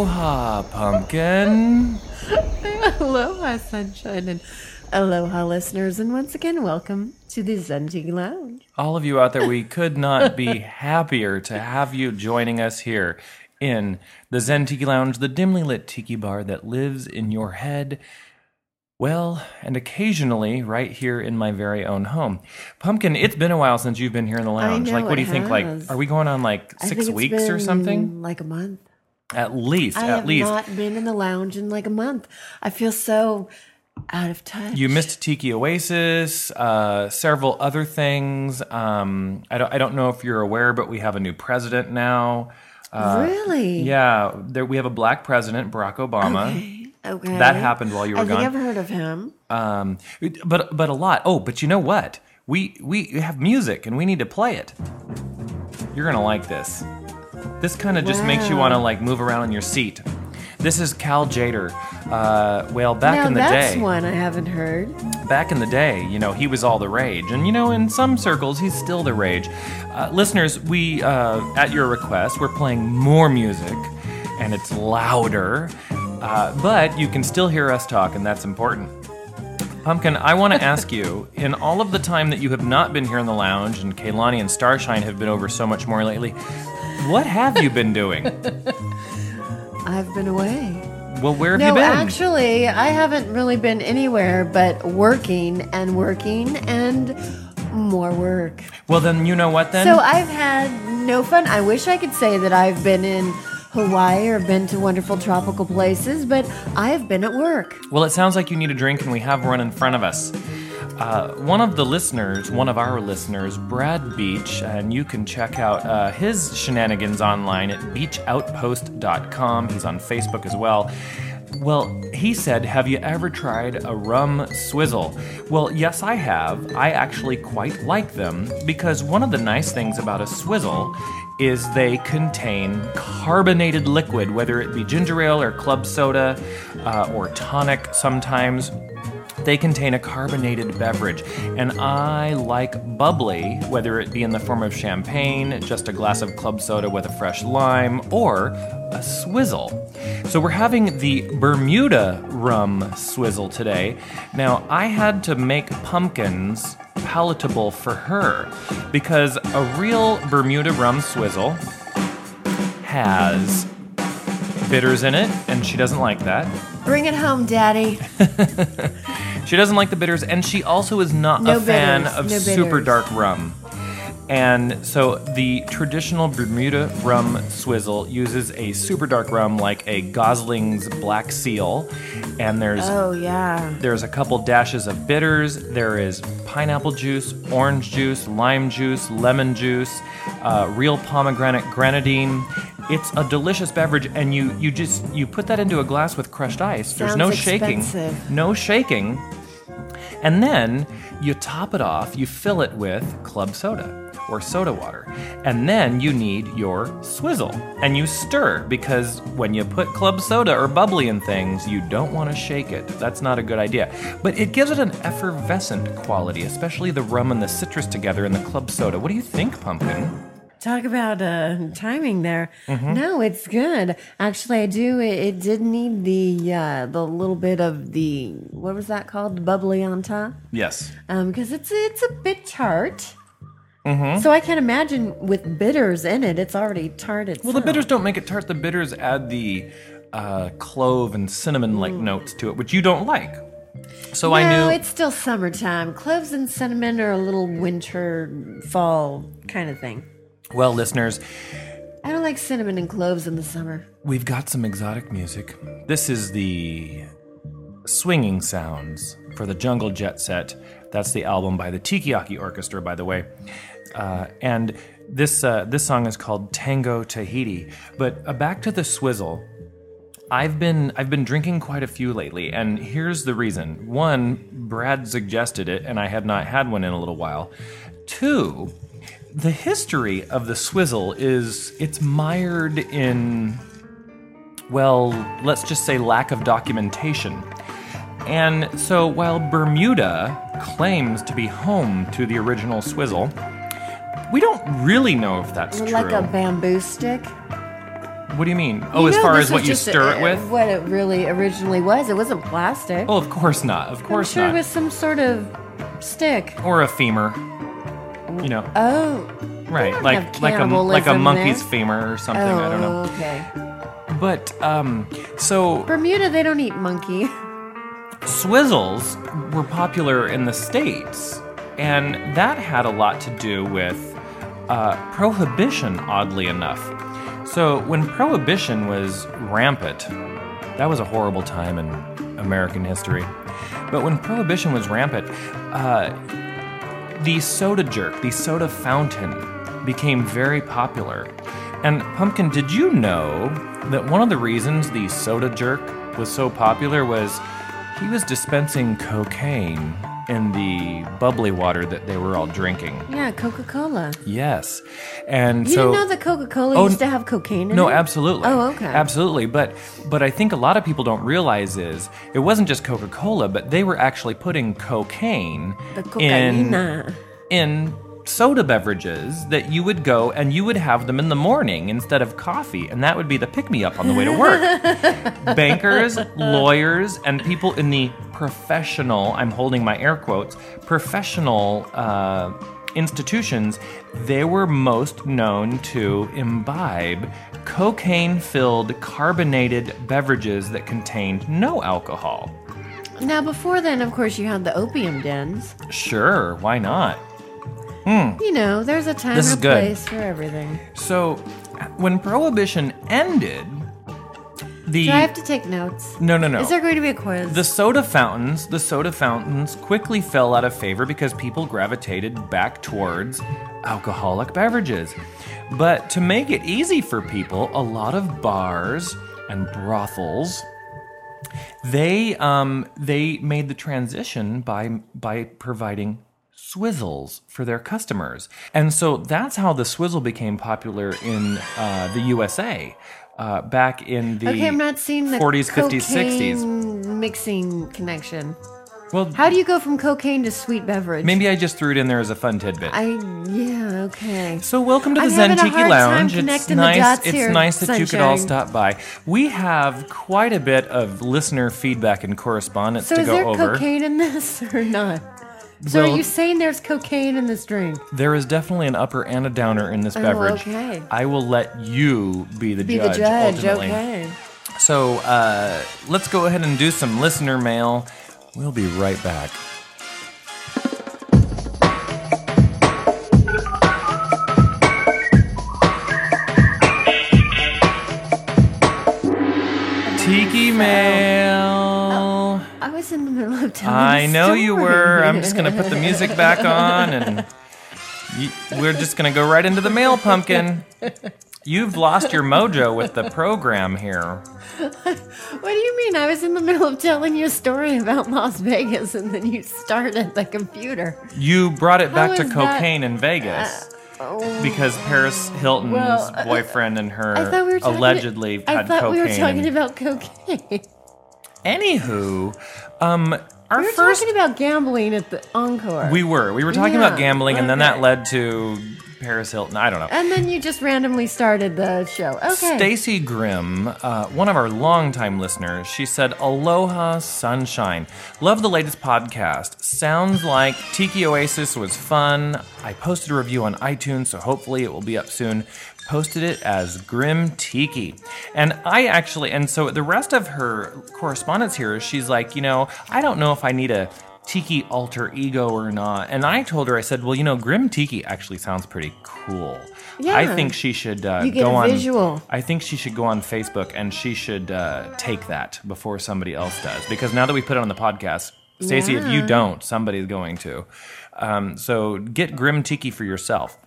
Aloha, pumpkin. Aloha, sunshine, and aloha, listeners, and once again, welcome to the Zen Tiki Lounge. All of you out there, we could not be happier to have you joining us here in the Zen Tiki Lounge, the dimly lit tiki bar that lives in your head. Well, and occasionally right here in my very own home. Pumpkin, it's been a while since you've been here in the lounge. know, like, what do you think? Like, are we going on like six weeks or something? Like a month. At least, I at least. I have not been in the lounge in like a month. I feel so out of touch. You missed Tiki Oasis, uh, several other things. Um, I don't, I don't know if you're aware, but we have a new president now. Uh, really? Yeah, there, we have a black president, Barack Obama. Okay. okay. That happened while you were I gone. I've heard of him. Um, but but a lot. Oh, but you know what? We we have music and we need to play it. You're gonna like this. This kind of just makes you Wow. want to like move around in your seat. This is Cal Tjader. Uh, well, back now in the that's day, one I haven't heard. back in the day, you know, he was all the rage, and you know, in some circles, he's still the rage. Uh, listeners, we, uh, at your request, we're playing more music, and it's louder, uh, but you can still hear us talk, and that's important. Pumpkin, I want to ask you, in all of the time that you have not been here in the lounge, and Kaylani and Starshine have been over so much more lately, what have you been doing? I've been away. Well, where have no, you been? actually, I haven't really been anywhere but working and working and more work. well, then you know what then? So I've had no fun. I wish I could say that I've been in Hawaii or been to wonderful tropical places, but I have been at work. Well, it sounds like you need a drink, and we have one in front of us. Uh, one of the listeners, one of our listeners, Brad Beach, and you can check out uh, his shenanigans online at beachoutpost.com. He's on Facebook as well. Well, he said, Have you ever tried a rum swizzle? Well, yes, I have. I actually quite like them because one of the nice things about a swizzle is they contain carbonated liquid, whether it be ginger ale or club soda uh, or tonic sometimes. They contain a carbonated beverage, and I like bubbly, whether it be in the form of champagne, just a glass of club soda with a fresh lime, or a swizzle. So we're having the Bermuda rum swizzle today. Now, I had to make pumpkins palatable for her because a real Bermuda rum swizzle has bitters in it, and she doesn't like that. Bring it home, Daddy. She doesn't like the bitters, and she also is not No a fan of no super dark rum. And so the traditional Bermuda rum swizzle uses a super dark rum like a Gosling's Black Seal, and there's Oh, yeah. there's a couple dashes of bitters. There is pineapple juice, orange juice, lime juice, lemon juice, uh, real pomegranate grenadine. It's a delicious beverage, and you you just you put that into a glass with crushed ice. There's no Sounds shaking, no shaking, and then you top it off. You fill it with club soda or soda water, and then you need your swizzle, and you stir because when you put club soda or bubbly in things, you don't want to shake it. That's not a good idea. But it gives it an effervescent quality, especially the rum and the citrus together in the club soda. What do you think, Pumpkin? Talk about uh, timing there. Mm-hmm. No, it's good. Actually, I do. It, it did need the uh, the little bit of the what was that called? The bubbly on top. Yes. Um, because it's it's a bit tart. Mm-hmm. So I can't imagine with bitters in it, it's already tart itself. Well, the bitters don't make it tart. The bitters add the uh, clove and cinnamon-like notes to it, which you don't like. So I No, knew. it's still summertime. Cloves and cinnamon are a little winter, fall kind of thing. Well, listeners, I don't like cinnamon and cloves in the summer. we've got some exotic music. This is the swinging sounds for the Jungle Jet Set. That's the album by the Tikiyaki Orchestra, by the way. Uh, and this uh, this song is called Tango Tahiti. But uh, back to the swizzle. I've been I've been drinking quite a few lately, and here's the reason. One, Brad suggested it, and I had not had one in a little while. Two, the history of the swizzle is it's mired in well, let's just say lack of documentation. And so while Bermuda claims to be home to the original swizzle, we don't really know if that's true. Like a bamboo stick. What do you mean? Oh, You as far as what you stir uh, it with? What it really originally was. It wasn't plastic. Oh, of course not. Of I'm course sure not. it was some sort of stick. Or a femur. You know, Oh. right? Like like a like a monkey's there. femur or something. Oh, I don't know. okay. But um, so Bermuda, they don't eat monkey. Swizzles were popular in the States, and that had a lot to do with uh, prohibition, oddly enough. So, when prohibition was rampant, that was a horrible time in American history. But when prohibition was rampant, uh, the soda jerk, the soda fountain, became very popular. And Pumpkin, did you know that one of the reasons the soda jerk was so popular was he was dispensing cocaine in the bubbly water that they were all drinking? Yeah, Coca Cola. Yes. And You so didn't know that Coca Cola Oh, used to have cocaine in no, it? No, absolutely. Oh, okay. Absolutely. But but I think a lot of people don't realize is it wasn't just Coca-Cola, but they were actually putting cocaine in cocaine. in soda beverages that you would go and you would have them in the morning instead of coffee, and that would be the pick me up on the way to work. Bankers, lawyers, and people in the professional, I'm holding my air quotes, professional uh, institutions, they were most known to imbibe cocaine filled carbonated beverages that contained no alcohol. Now, before then, of course, you had the opium dens. Sure, why not? You know, there's a time This and a place for everything. So, when Prohibition ended, the Do I have to take notes? no, no, no. Is there going to be a quiz? the soda fountains, the soda fountains quickly fell out of favor because people gravitated back towards alcoholic beverages. But to make it easy for people, a lot of bars and brothels they um, they made the transition by by providing swizzles for their customers, and so that's how the swizzle became popular in uh, the USA uh, back in the okay, I'm not seeing the 40s, 50s, 60s. mixing connection. Well, How do you go from cocaine to sweet beverage? maybe I just threw it in there as a fun tidbit. I yeah okay. so welcome to the I'm Zen Tiki Lounge. It's nice. It's here, nice that you could all stop by. We have quite a bit of listener feedback and correspondence So to is go there over. cocaine in this or not? So are you saying there's cocaine in this drink? There is definitely an upper and a downer in this Oh, beverage. okay. I will let you be the Be judge. the judge, ultimately. okay. So uh, let's go ahead and do some listener mail. We'll be right back. Tiki mail. I was in the middle of telling I a know you were. I'm just gonna put the music back on, and we're just gonna go right into the mail, pumpkin. You've lost your mojo with the program here. What do you mean? I was in the middle of telling you a story about Las Vegas and then you started the computer. You brought it back to is that- Uh, cocaine in Vegas because Paris Hilton's well, uh, boyfriend and her I we allegedly I had thought cocaine. we were talking about cocaine. Anywho, um, our We were first talking about gambling at the Encore. we were we were talking about Yeah, gambling, and then that okay. led to Paris Hilton. I don't know. and then you just randomly started the show. Okay. Stacy Grimm, uh, one of our longtime listeners, she said, Aloha Sunshine. Love the latest podcast. Sounds like Tiki Oasis was fun. I posted a review on iTunes, so hopefully it will be up soon. Posted it as Grim Tiki. And I actually, and so the rest of her correspondence here, she's like, you know, I don't know if I need a Tiki alter ego or not. And I told her, I said, well, you know, Grim Tiki actually sounds pretty cool. Yeah. I think she should uh, You get go a on. visual. I think she should go on Facebook and she should uh, take that before somebody else does. Because now that we put it on the podcast, Stacey, if you don't, somebody's going to. Um, so get Grim Tiki for yourself.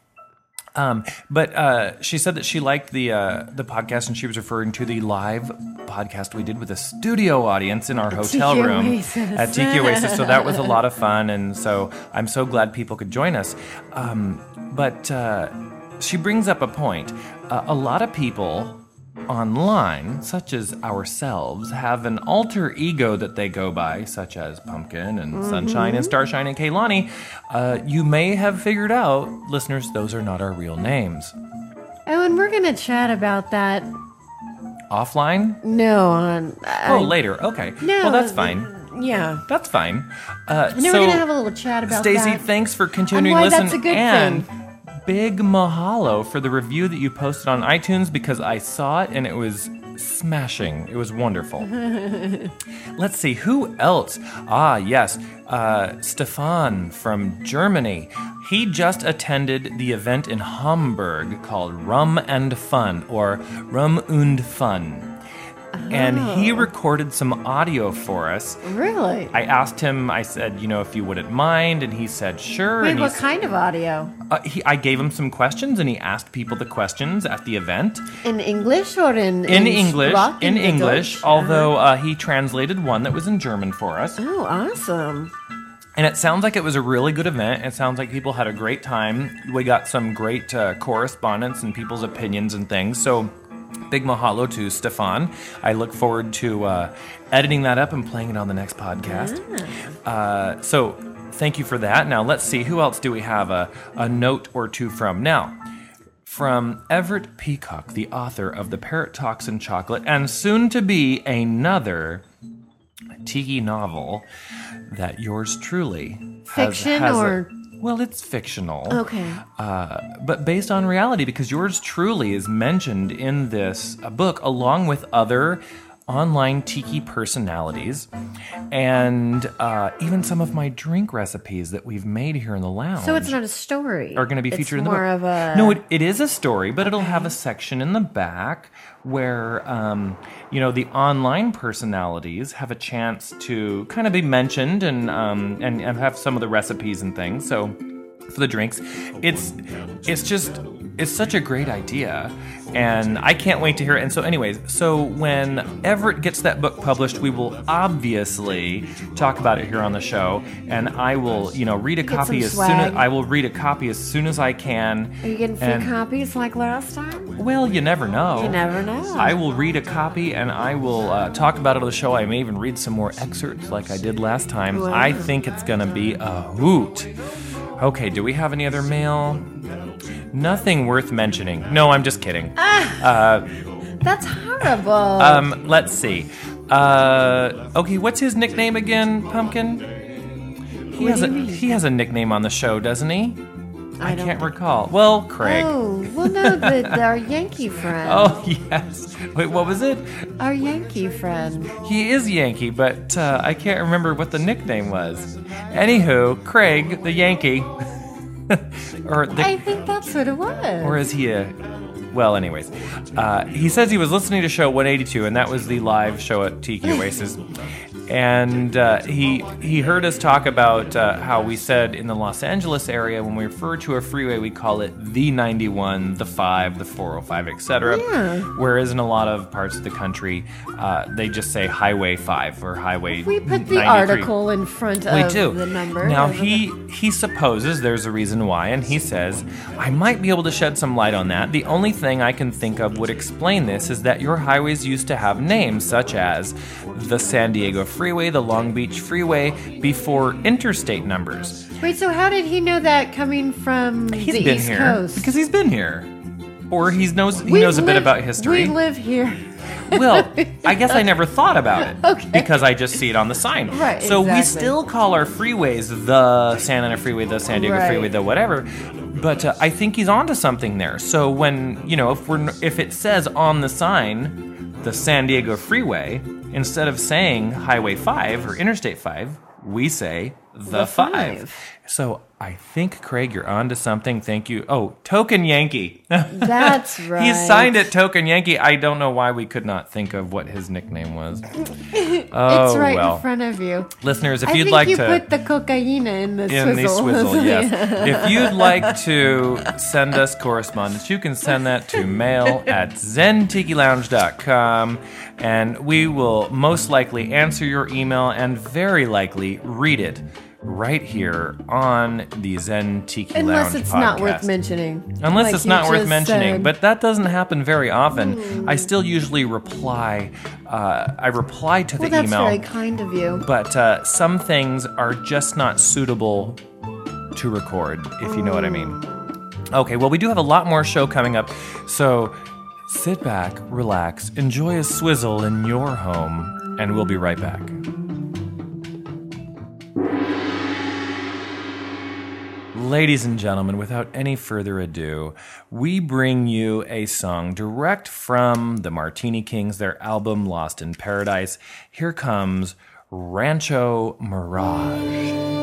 Um, but uh, she said that she liked the uh, the podcast, and she was referring to the live podcast we did with a studio audience in our hotel Tiki room Oasis. at Tiki Oasis. So that was a lot of fun, and so I'm so glad people could join us. Um, but uh, she brings up a point. Uh, a lot of people online, such as ourselves, have an alter ego that they go by, such as Pumpkin and Sunshine and Starshine and Kaylani. Uh, you may have figured out, listeners, those are not our real names. Oh, and we're going to chat about that offline? No, on. Oh, later. Okay. No. Well, that's fine. Yeah. That's fine. Uh, And then so, we're gonna have a little chat about Stacey, thanks for continuing why to listen. that's a good and thing. Big mahalo for the review that you posted on iTunes because I saw it and it was smashing. It was wonderful. Let's see, who else? Ah, yes, uh, Stefan from Germany. He just attended the event in Hamburg called Rum and Fun or Rum und Fun. And he Oh. recorded some audio for us. Really? I asked him, I said, you know, if you wouldn't mind, and he said, sure. Wait, and what kind of audio? uh, he, I gave him some questions, and he asked people the questions at the event In English or in in English. Sprach In in English, Deutsch? although uh, he translated one that was in German for us. Oh, awesome. And it sounds like it was a really good event. It sounds like people had a great time. We got some great uh, correspondence and people's opinions and things. So, big mahalo to Stefan. I look forward to uh, editing that up and playing it on the next podcast. Uh, so, thank you for that. Now, let's see. Who else do we have a, a note or two from? Now, from Everett Peacock, the author of The Parrot Talks in Chocolate, and soon to be another tiki novel that yours truly has, Fiction has a- or- well, it's fictional. Okay. Uh, but based on reality, because yours truly is mentioned in this uh, book along with other online tiki personalities and uh, even some of my drink recipes that we've made here in the lounge So it's not a story. are going to be featured in the more book. of a No, it, it is a story, but it'll have a section in the back where um, you know the online personalities have a chance to kind of be mentioned and um, and, and have some of the recipes and things. So for the drinks, it's it's just it's such a great idea, and I can't wait to hear it. And so, anyways, so when Everett gets that book published, we will obviously talk about it here on the show, and I will you know read a Get copy as soon as. I will read a copy as soon as I can. Are you getting free and- copies like last time? Well, you never know. You never know. I will read a copy and I will uh, talk about it on the show. I may even read some more excerpts like I did last time. Wow. I think it's going to be a hoot. Okay, do we have any other mail? Nothing worth mentioning. No, I'm just kidding. That's horrible. Um, let's see. Uh, okay, what's his nickname again, Pumpkin? He What has a he has a nickname on the show, doesn't he? I, don't can't recall. Well, Craig. Oh, well, no, the, our Yankee friend. Oh yes. Wait, what was it? Our Yankee friend. He is Yankee, but uh, I can't remember what the nickname was. Anywho, Craig, the Yankee, or the, I think that's what it was. or is he a? Well, anyways, uh, he says he was listening to show 182, and that was the live show at Tiki Oasis. And uh, he he heard us talk about uh, how we said in the Los Angeles area when we refer to a freeway we call it the 91, the 5, the 405, etc. Yeah. Whereas in a lot of parts of the country, uh, they just say Highway 5 or Highway. we put the 93. article in front We of do. the number. Now he he supposes there's a reason why, and he says, I might be able to shed some light on that. The only thing I can think of would explain this is that your highways used to have names such as the San Diego Freeway, the Long Beach Freeway, before interstate numbers. Wait, so how did he know that coming from He's the been East here Coast? because he's been here, or he knows he We knows a bit live- about history. We live here. Well, I guess I never thought about it Okay. because I just see it on the sign. Right, So we exactly. still call our freeways the Santa Ana Freeway, the San Diego Right. Freeway, the whatever. But uh, I think he's onto something there. So when you know if we're if it says on the sign the San Diego Freeway instead of saying Highway Five or Interstate Five, we say the, The five. five. So I think Craig, you're onto something. Thank you. Oh, Token Yankee. That's right. He signed it Token Yankee. I don't know why we could not think of what his nickname was. Oh, it's right well. in front of you. Listeners, if I you'd think like you to put the cocaine in the in the swizzle. swizzle, yes. if you'd like to send us correspondence, you can send that to mail at zentikilounge.com and we will most likely answer your email and very likely read it right here on the Zen Tiki Unless Lounge it's not worth mentioning. Unless Like it's not worth mentioning, said. but that doesn't happen very often. I still usually reply. Uh, I reply to the well, that's email, very kind of you. but uh, some things are just not suitable to record, if you know what I mean. Okay, well, we do have a lot more show coming up, so Sit back, relax, enjoy a swizzle in your home, and we'll be right back. Ladies and gentlemen, without any further ado, we bring you a song direct from the Martini Kings, their album Lost in Paradise. Here comes Rancho Mirage.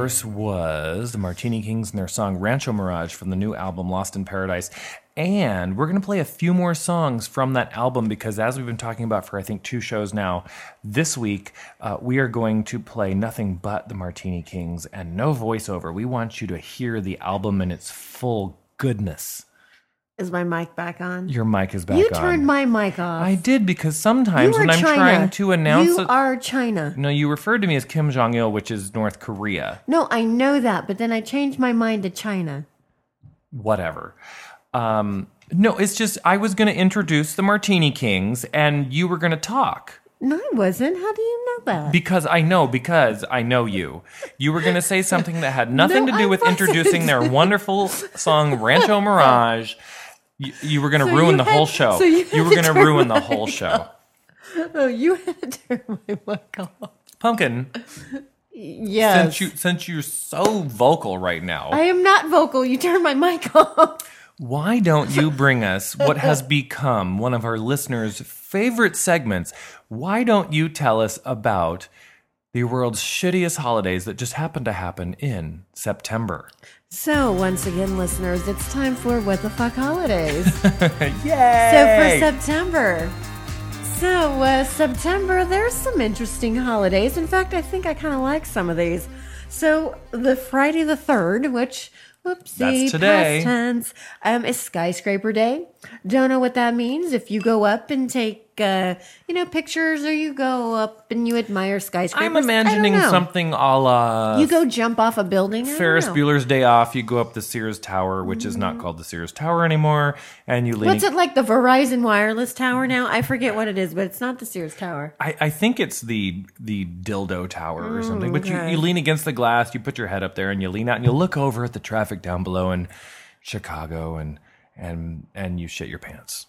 Course, was the Martini Kings and their song Rancho Mirage from the new album Lost in Paradise. And we're going to play a few more songs from that album because, as we've been talking about for I think two shows now, this week uh, we are going to play nothing but the Martini Kings and no voiceover. We want you to hear the album in its full goodness. Is my mic back on? Your mic is back on. you on. turned my mic off. I did because sometimes You are when I'm China. trying to announce You a- are China. no, you referred to me as Kim Jong Il, which is North Korea. No, I know that, but then I changed my mind to China. whatever. Um, no, it's just I was going to introduce the Martini Kings, and you were going to talk No, I wasn't. How do you know that? because I know because I know you. You were going to say something that had nothing No, to do I with wasn't. introducing their wonderful song Rancho Mirage. You, you were going to So ruin the had- whole show. so you you were going to ruin the whole show. oh, you had to turn my mic off. Pumpkin, Yes. since you since you're so vocal right now, I am not vocal. You turned my mic off. why don't you bring us what has become one of our listeners' favorite segments? Why don't you tell us about the world's shittiest holidays that just happen to happen in September? So, once again, listeners, it's time for What the Fuck Holidays. Yay! So for September. So uh, September, there's some interesting holidays. In fact, I think I kind of like some of these. So the Friday the third, which whoopsie, That's today. past tense, um, is Skyscraper Day. Don't know what that means. If you go up and take, uh, you know, pictures, or you go up and you admire skyscrapers, I'm I don't imagining know. something a la You go jump off a building. I don't Ferris know. Bueller's Day Off. You go up the Sears Tower, which is not called the Sears Tower anymore, and you lean. What's it like the Verizon wireless tower now? I forget what it is, but it's not the Sears Tower. I, I think it's the the dildo tower or something. But you, you lean against the glass, you put your head up there, and you lean out, and you look over at the traffic down below in Chicago, and and and you shit your pants.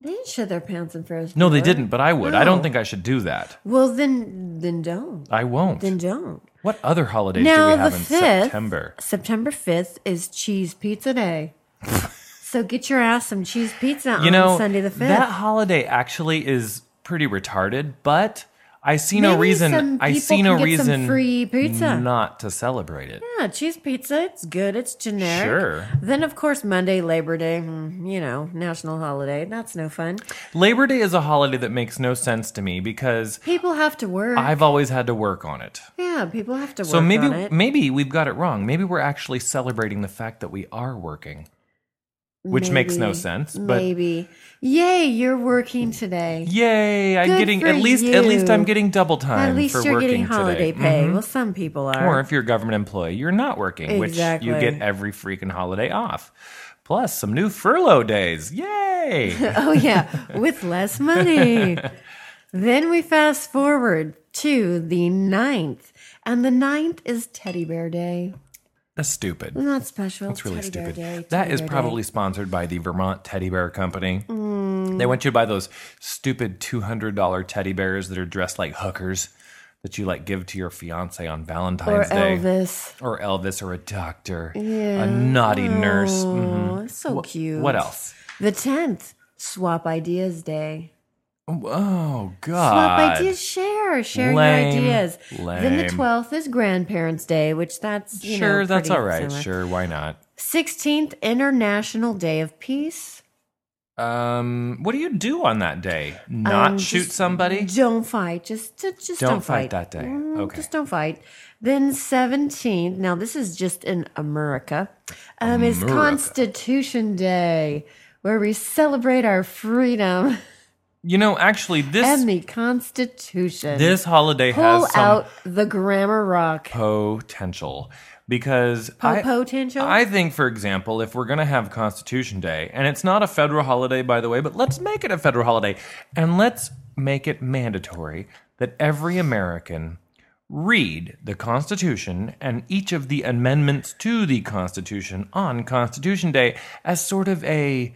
They didn't shit their pants in Ferris. No, they Bueller. didn't, but I would. I don't think I should do that. Well, then, then don't. I won't. Then don't. what other holidays do we the have in fifth, September? September fifth is Cheese Pizza Day. so get your ass some cheese pizza You on know, Sunday the fifth. that holiday actually is pretty retarded, but I see no reason. I see no can get some reason free pizza. not to celebrate it. yeah, cheese pizza. It's good. It's generic. Sure. Then of course Monday, Labor Day. hmm, You know, national holiday. That's no fun. Labor Day is a holiday that makes no sense to me because People have to work. I've always had to work on it. yeah, people have to work So maybe on it. maybe we've got it wrong. Maybe we're actually celebrating the fact that we are working, which makes no Maybe. sense. But Maybe. Yay, you're working today. yay, I'm Good getting for at least at least I'm getting double time At least for you're working getting holiday today. Pay. Mm-hmm. Well, some people are. Or if you're a government employee, you're not working, which Exactly. you get every freaking holiday off. Plus some new furlough days. Yay! oh yeah, with less money. then we fast forward to the ninth, And the ninth is Teddy Bear Day. That's stupid. Isn't special? That's really Teddy stupid. Day, That is probably Day. sponsored by the Vermont Teddy Bear Company. Mm. They want you to buy those stupid $200 teddy bears that are dressed like hookers that you like give to your fiance on Or Valentine's Day. Elvis. Or Elvis or a doctor. Yeah. A naughty nurse. Oh, Mhm. so Wh- cute. What else? The 10th, Swap Ideas Day. Oh, God! Swap ideas, share, share Lame. your ideas. Then the 12th is Grandparents' Day, which that's, you Sure, know, that's all right. similar. Sure, why not? 16th, International Day of Peace. Um, what do you do on that day? Not Um, shoot somebody? Don't fight. Just, just, just Don't don't, fight fight that day. Mm, Okay. Just don't fight. Then 17th. Now this is just in America. Um, is Constitution Day, where we celebrate our freedom You know, actually, this and the Constitution. this holiday Pull has some out the grammar rock. potential because I, potential? I think, for example, if we're going to have Constitution Day, and it's not a federal holiday, by the way, but let's make it a federal holiday, and let's make it mandatory that every American read the Constitution and each of the amendments to the Constitution on Constitution Day as sort of a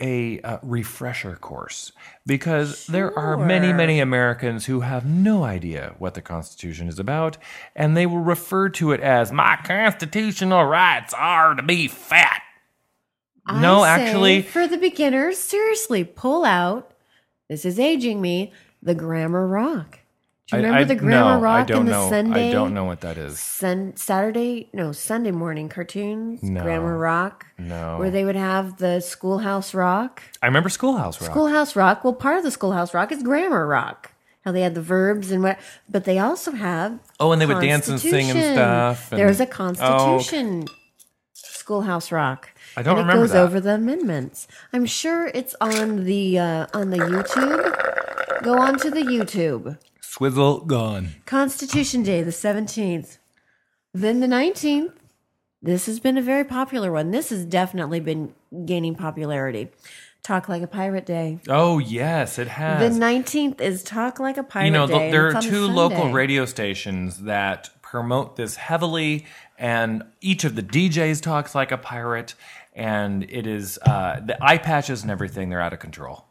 a uh, refresher course because there are many many Americans who have no idea what the Constitution is about and they will refer to it as my constitutional rights are to be fat. no, I say, actually for the beginners, seriously, pull out. This is aging me. The grammar rock. Do you I- remember I- the grammar no, rock and the know. Sunday? I don't know what that is. Sun, Saturday, no, Sunday morning cartoons, No. Grammar Rock, No. where they would have the Schoolhouse Rock. I remember Schoolhouse Rock. Schoolhouse Rock, well, part of the Schoolhouse Rock is Grammar Rock. How they had the verbs and what, but they also have. Oh, and they would dance and sing and stuff. and- There's a Oh. Constitution Schoolhouse Rock. I don't and remember it goes that. over the amendments. I'm sure it's on the uh, on the YouTube. Go on to the YouTube. Swizzle gone. Constitution Day, the 17th. Then the 19th. This has been a very popular one. This has definitely been gaining popularity. Talk Like a Pirate Day. Oh yes, it has. The 19th is Talk Like a Pirate you know, Day. there are two local radio stations that promote this heavily, and each of the DJs talks like a pirate, and it is uh, the eye patches and everything. They're out of control.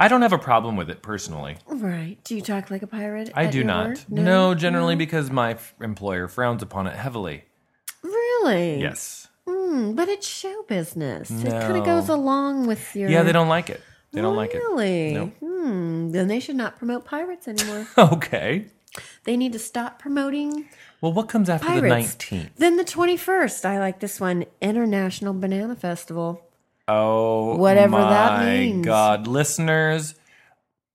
I don't have a problem with it personally. Right. Do you talk like a pirate? I do not. work? No, generally because my f- employer frowns upon it heavily. Really? Yes. Mm, but it's show business. It kind of goes along with your. Yeah, they don't like it. They don't like it. Really? Nope. Hmm. Then they should not promote pirates anymore. Okay. they need to stop promoting Well, what comes after the 19th? Then the 21st. I like this one International Banana Festival. Oh, Whatever that my means. God, listeners,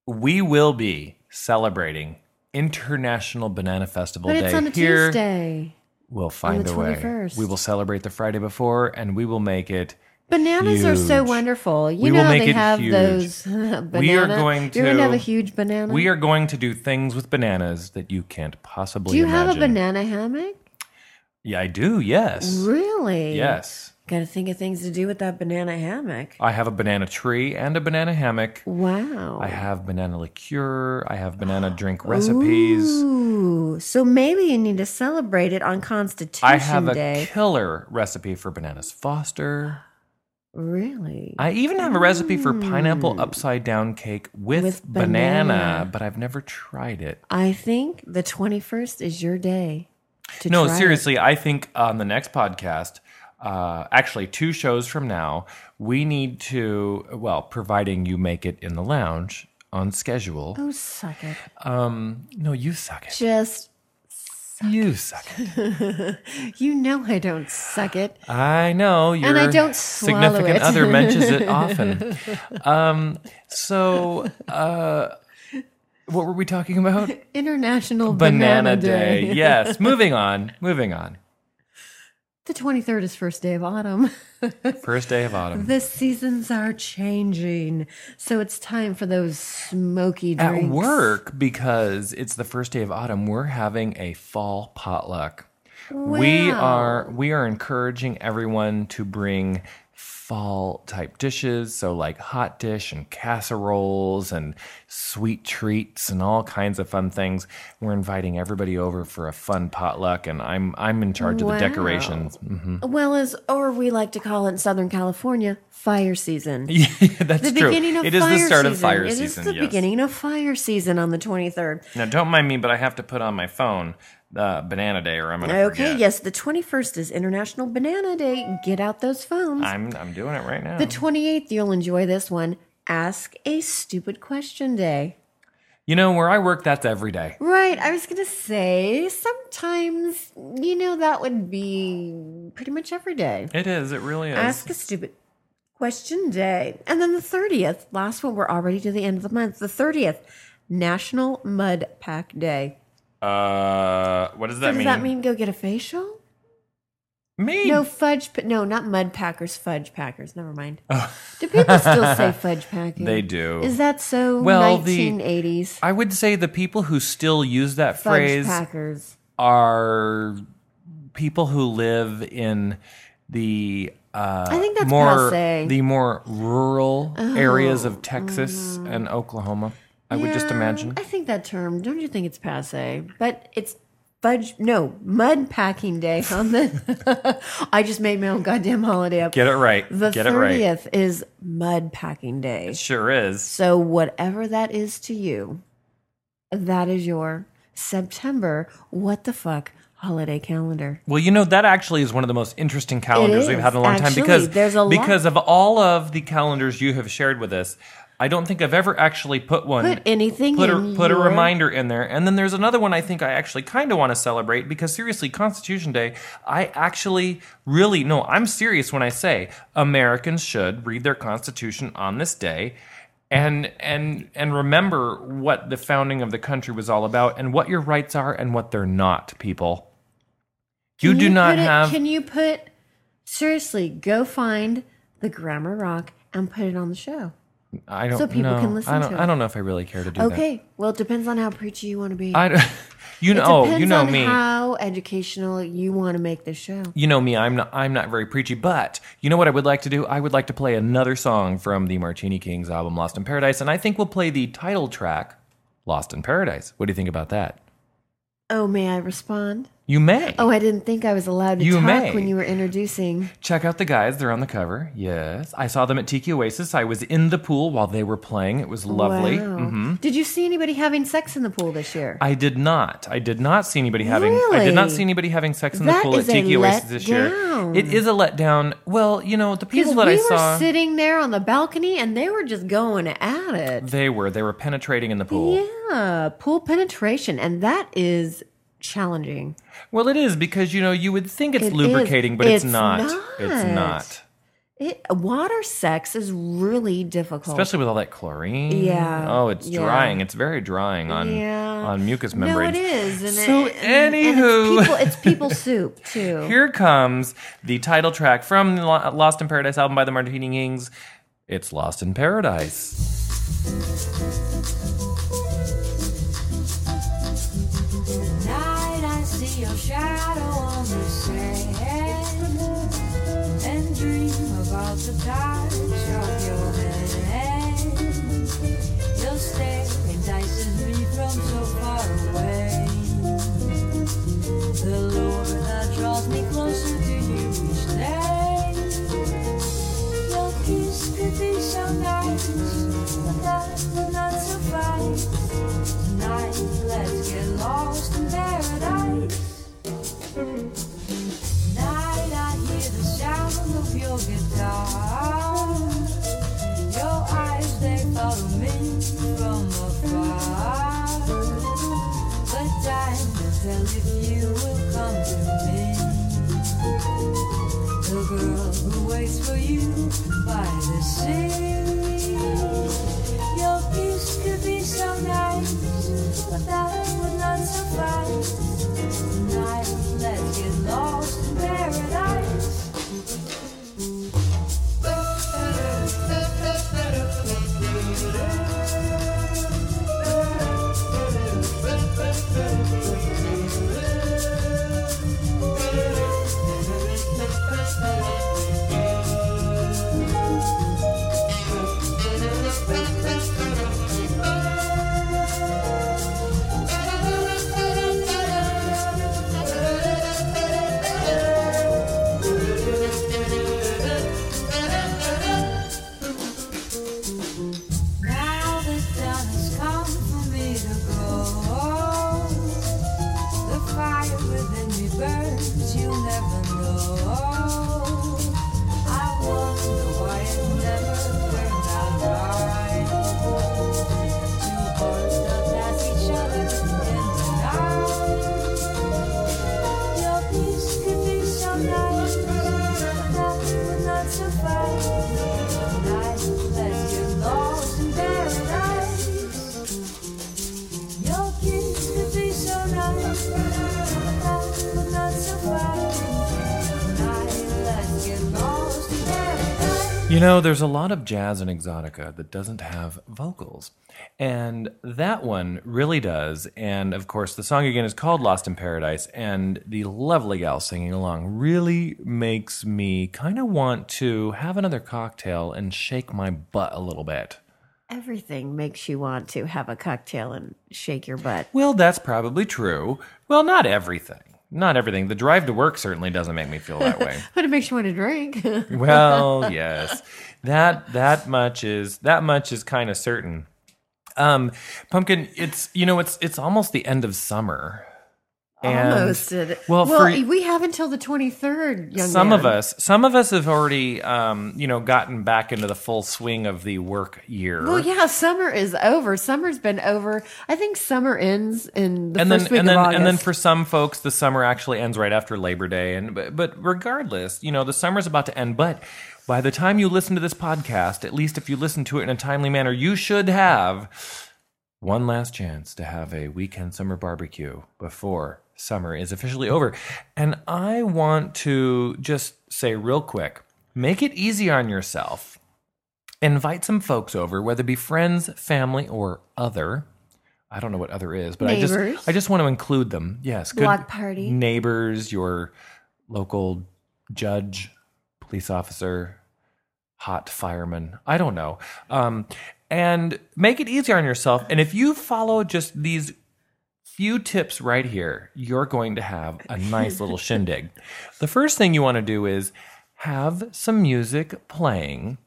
we will be celebrating International Banana Festival But Day it's on a here. Tuesday. We'll find the a way. 21st. We will celebrate the Friday before, and we will make it. Bananas are so wonderful. You We know they it have huge. those banana. We are going to. You're going to have a huge banana. We are going to do things with bananas that you can't possibly Do you imagine. have a banana hammock? Yeah, I do. Yes. Really? Yes. Got to think of things to do with that banana hammock. I have a banana tree and a banana hammock. Wow. I have banana liqueur. I have banana drink recipes. Ooh, so maybe you need to celebrate it on Constitution I have a Day. killer recipe for bananas Foster. really? I even have a recipe for pineapple mm. upside down cake with, With banana, banana. but I've never tried it. I think the 21st is your day. To No, try it. seriously, I think on the next podcast, uh, actually two shows from now, we need to, well, providing you make it in the lounge on schedule. Oh, suck it. Um, no, you suck it. Just, You suck it. you know I don't suck it. I know your And I don't swallow significant it. other mentions it often. Um, so, uh, what were we talking about? International Banana, Banana, Day. yes. Moving on. Moving on. The 23rd is first day of autumn. First day of autumn. the seasons are changing. So it's time for those smoky drinks. At work, because it's the first day of autumn, we're having a fall potluck. We are we are encouraging everyone to bring fall type dishes, so like hot dish and casseroles and sweet treats and all kinds of fun things. We're inviting everybody over for a fun potluck, and I'm I'm in charge of the Wow. decorations. hmm Well, as or we like to call it in Southern California, fire season. Yeah, that's The true. beginning of It is fire the start season. of fire It is season. the yes. beginning of fire season on the 23rd. Now, don't mind me, but I have to put on my phone uh, Banana Day, or I'm gonna Okay, forget. yes, the 21st is International Banana Day. Get out those phones. I'm I'm doing it right now. the 28th, you'll enjoy this one. Ask a stupid question day. you know where I work, that's every day. Right, I was going to say sometimes, you know, that would be pretty much every day. It is. It really is. Ask a stupid question day. And then the 30th, last one, we're already to the end of the month. The 30th, National Mud Pack Day. Uh, what does So that does mean? Does that mean go get a facial? me? No fudge. Pa- no, not mud packers. Fudge packers. Never mind. Do people still say fudge packing? They do. Is that so? Well, the- 1980s I would say the people who still use that fudge phrase packers. are people who live in the uh, I think that's more passe. the more rural areas of Texas and Oklahoma. I would just imagine. I think that term. Don't you think it's passe? But it's fudge. No, mud packing day on the. I just made my own goddamn holiday up. Get it right. the Get it right. thirtieth is mud packing day. Sure is. So whatever that is to you, that is your September. What the fuck holiday calendar? Well, you know that actually is one of the most interesting calendars we've had in a long time actually. because There's a lot- because of all of the calendars you have shared with us. I don't think I've ever actually put one Put anything put a in put a your- reminder in there. And then there's another one I think I actually kind of want to celebrate because seriously, Constitution Day, I actually really no, I'm serious when I say Americans should read their Constitution on this day. And and and remember what the founding of the country was all about and what your rights are and what they're not, people. You Can do not it- have Can you put seriously? Go find the Grammar Rock and put it on the show. I don't know. so people can listen I don't, to I don't know if I really care to do that. Okay. Well, it depends on how preachy you want to be. I don't- you it know oh, depends you know on me. how educational you want to make this show. you know me. I'm not I'm not very preachy, but you know what I would like to do? I would like to play another song from the Martini Kings album Lost in Paradise, and I think we'll play the title track Lost in Paradise. What do you think about that? Oh, may I respond? You may. Oh, I didn't think I was allowed to You talk may. when you were introducing. Check out the guys. They're on the cover. Yes. I saw them at Tiki Oasis. I was in the pool while they were playing. It was lovely. Wow. hmm Did you see anybody having sex in the pool this year? I did not. I did not see anybody having. I did not Really? see anybody having sex in the That pool at is a Tiki Oasis this year. letdown. It is a letdown. Well, you know the Because people that we I were saw, sitting there on the balcony and they were just going at it. they were they were penetrating in the pool. Yeah, pool penetration, and that is challenging. Well, it is because you know you would think it's It is. lubricating, but it's, It's not. not. It's not. It, water sex is really difficult. Especially with all that chlorine. Yeah, Oh, it's yeah. drying. It's very drying on Yeah. on mucous no, membranes. it is. And So, it, and- and anywho. it's people, it's people soup too. Here comes the title track from the Lost in Paradise album by the Martini Kings. It's Lost in Paradise. About the touch of know, there's a lot of jazz and exotica that doesn't have vocals. And that one really does. And of course, the song again is called Lost in Paradise. And the lovely gal singing along really makes me kind of want to have another cocktail and shake my butt a little bit. Everything makes you want to have a cocktail and shake your butt. Well, that's probably true. Well, not everything. Not everything. The drive to work certainly doesn't make me feel that way. But it makes you want to drink. well, yes. That that much is that much is kind of certain. Um pumpkin it's you know it's it's almost the end of summer. And Almost. It. well, Well, for- we have until the 23rd, some man. of us some of us have already um you know gotten back into the full swing of the work year. Well, yeah, summer is over. Summer's been over. I think summer ends in the and first then week and then of August. and then for some folks the summer actually ends right after Labor Day and but, but regardless, you know, the summer's about to end, but by the time you listen to this podcast, at least if you listen to it in a timely manner, you should have one last chance to have a weekend summer barbecue before summer is officially over. And I want to just say real quick, make it easy on yourself. Invite some folks over, whether it be friends, family, or other. I don't know what other is, but I just I just want to include them. Yes, good Block party. neighbors, your local judge, police officer, hot fireman. I don't know. Um, and make it easier on yourself. And if you follow just these few tips right here, you're going to have a nice little shindig. The first thing you want to do is have some music playing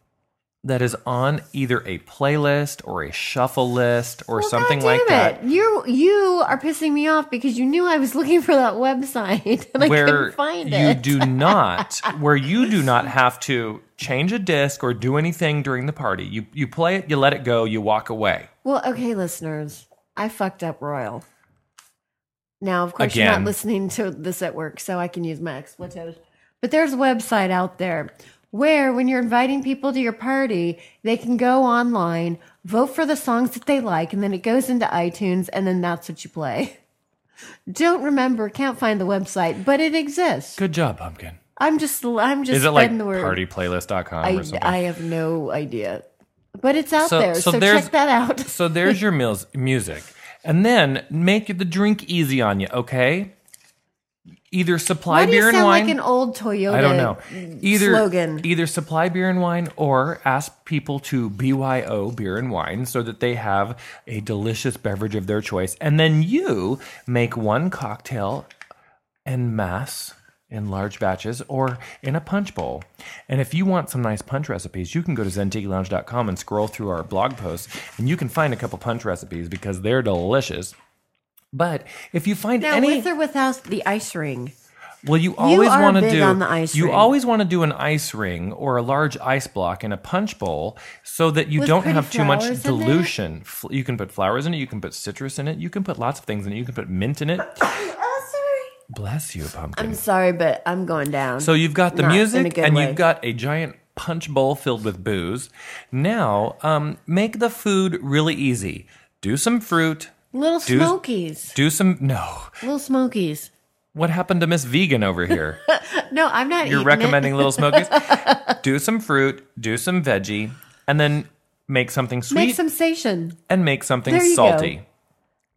that is on either a playlist or a shuffle list or Well, something like damn that. it. You you are pissing me off because you knew I was looking for that website and I couldn't find you it. do not where you do not have to change a disc or do anything during the party. You you play it, you let it go, you walk away. Well, okay, listeners, I fucked up royal. Now, of course, you're not listening to this at work, so I can use my expletives. But there's a website out there where, when you're inviting people to your party, they can go online, vote for the songs that they like, and then it goes into iTunes, and then that's what you play. Don't remember, can't find the website, but it exists. Good job, pumpkin. I'm just, I'm just Is it like the word. partyplaylist.com I, or something? I have no idea, but it's out So- there, so so, check that out. so there's your meals music. And then make the drink easy on you, okay? Either supply Why do beer you and sound wine. like an old Toyota I don't know. Either slogan? either supply beer and wine or ask people to BYO beer and wine so that they have a delicious beverage of their choice. And then you make one cocktail en masse in large batches or in a punch bowl. And if you want some nice punch recipes, you can go to zentikilounge.com and scroll through our blog posts and you can find a couple punch recipes because they're delicious. But if you find Now, any with or without the ice ring? well, you always want to do on the ice you ring. always want to do an ice ring or a large ice block in a punch bowl so that you With don't have too much flowers in there? dilution. You can put flowers in it, you can put citrus in it, you can put lots of things in it. You can put mint in it. Bless you, pumpkin. I'm sorry, but I'm going down. So you've got the Not in a music good and way. you've got a giant punch bowl filled with booze. Now, um, make the food really easy. Do some fruit. little do- smokies. Do some no. little smokies. What happened to Miss Vegan over here? No, I'm not. You're eating recommending It. little smokies. do some fruit, do some veggie, and then make something sweet Make some sensation. and make something There you salty.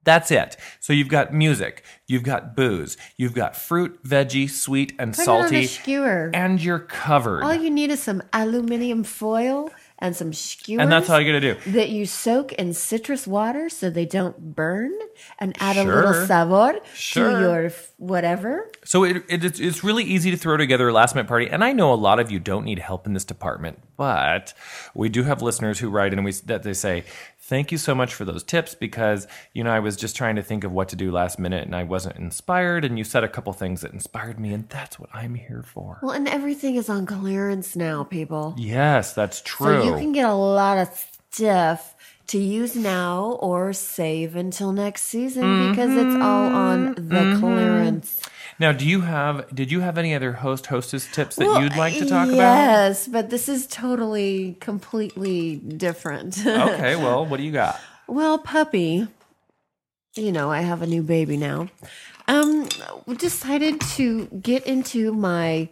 That's it. So you've got music, you've got booze, you've got fruit, veggie, sweet, and Put it on a salty, skewer. and you're covered. All you need is some aluminum foil and some skewers. and that's all you got to do. that you soak in citrus water so they don't burn and add a little sabor Sure. to your whatever. So it, it, it's, it's really easy to throw together a last minute party, and I know a lot of you don't need help in this department, but we do have listeners who write and we that they say, "Thank you so much for those tips because you know I was just trying to think of what to do last minute and I wasn't inspired, and you said a couple things that inspired me, and that's what I'm here for." Well, and everything is on clearance now, people. Yes, that's true. So you can get a lot of stuff to use now or save until next season because it's all on Mm-hmm. the clearance. Now, do you have did you have any other host hostess tips that Well, you'd like to talk about? Yes, but this is totally, completely different. Okay, well, what do you got? Well, puppy, you know, I have a new baby now. Um, decided to get into my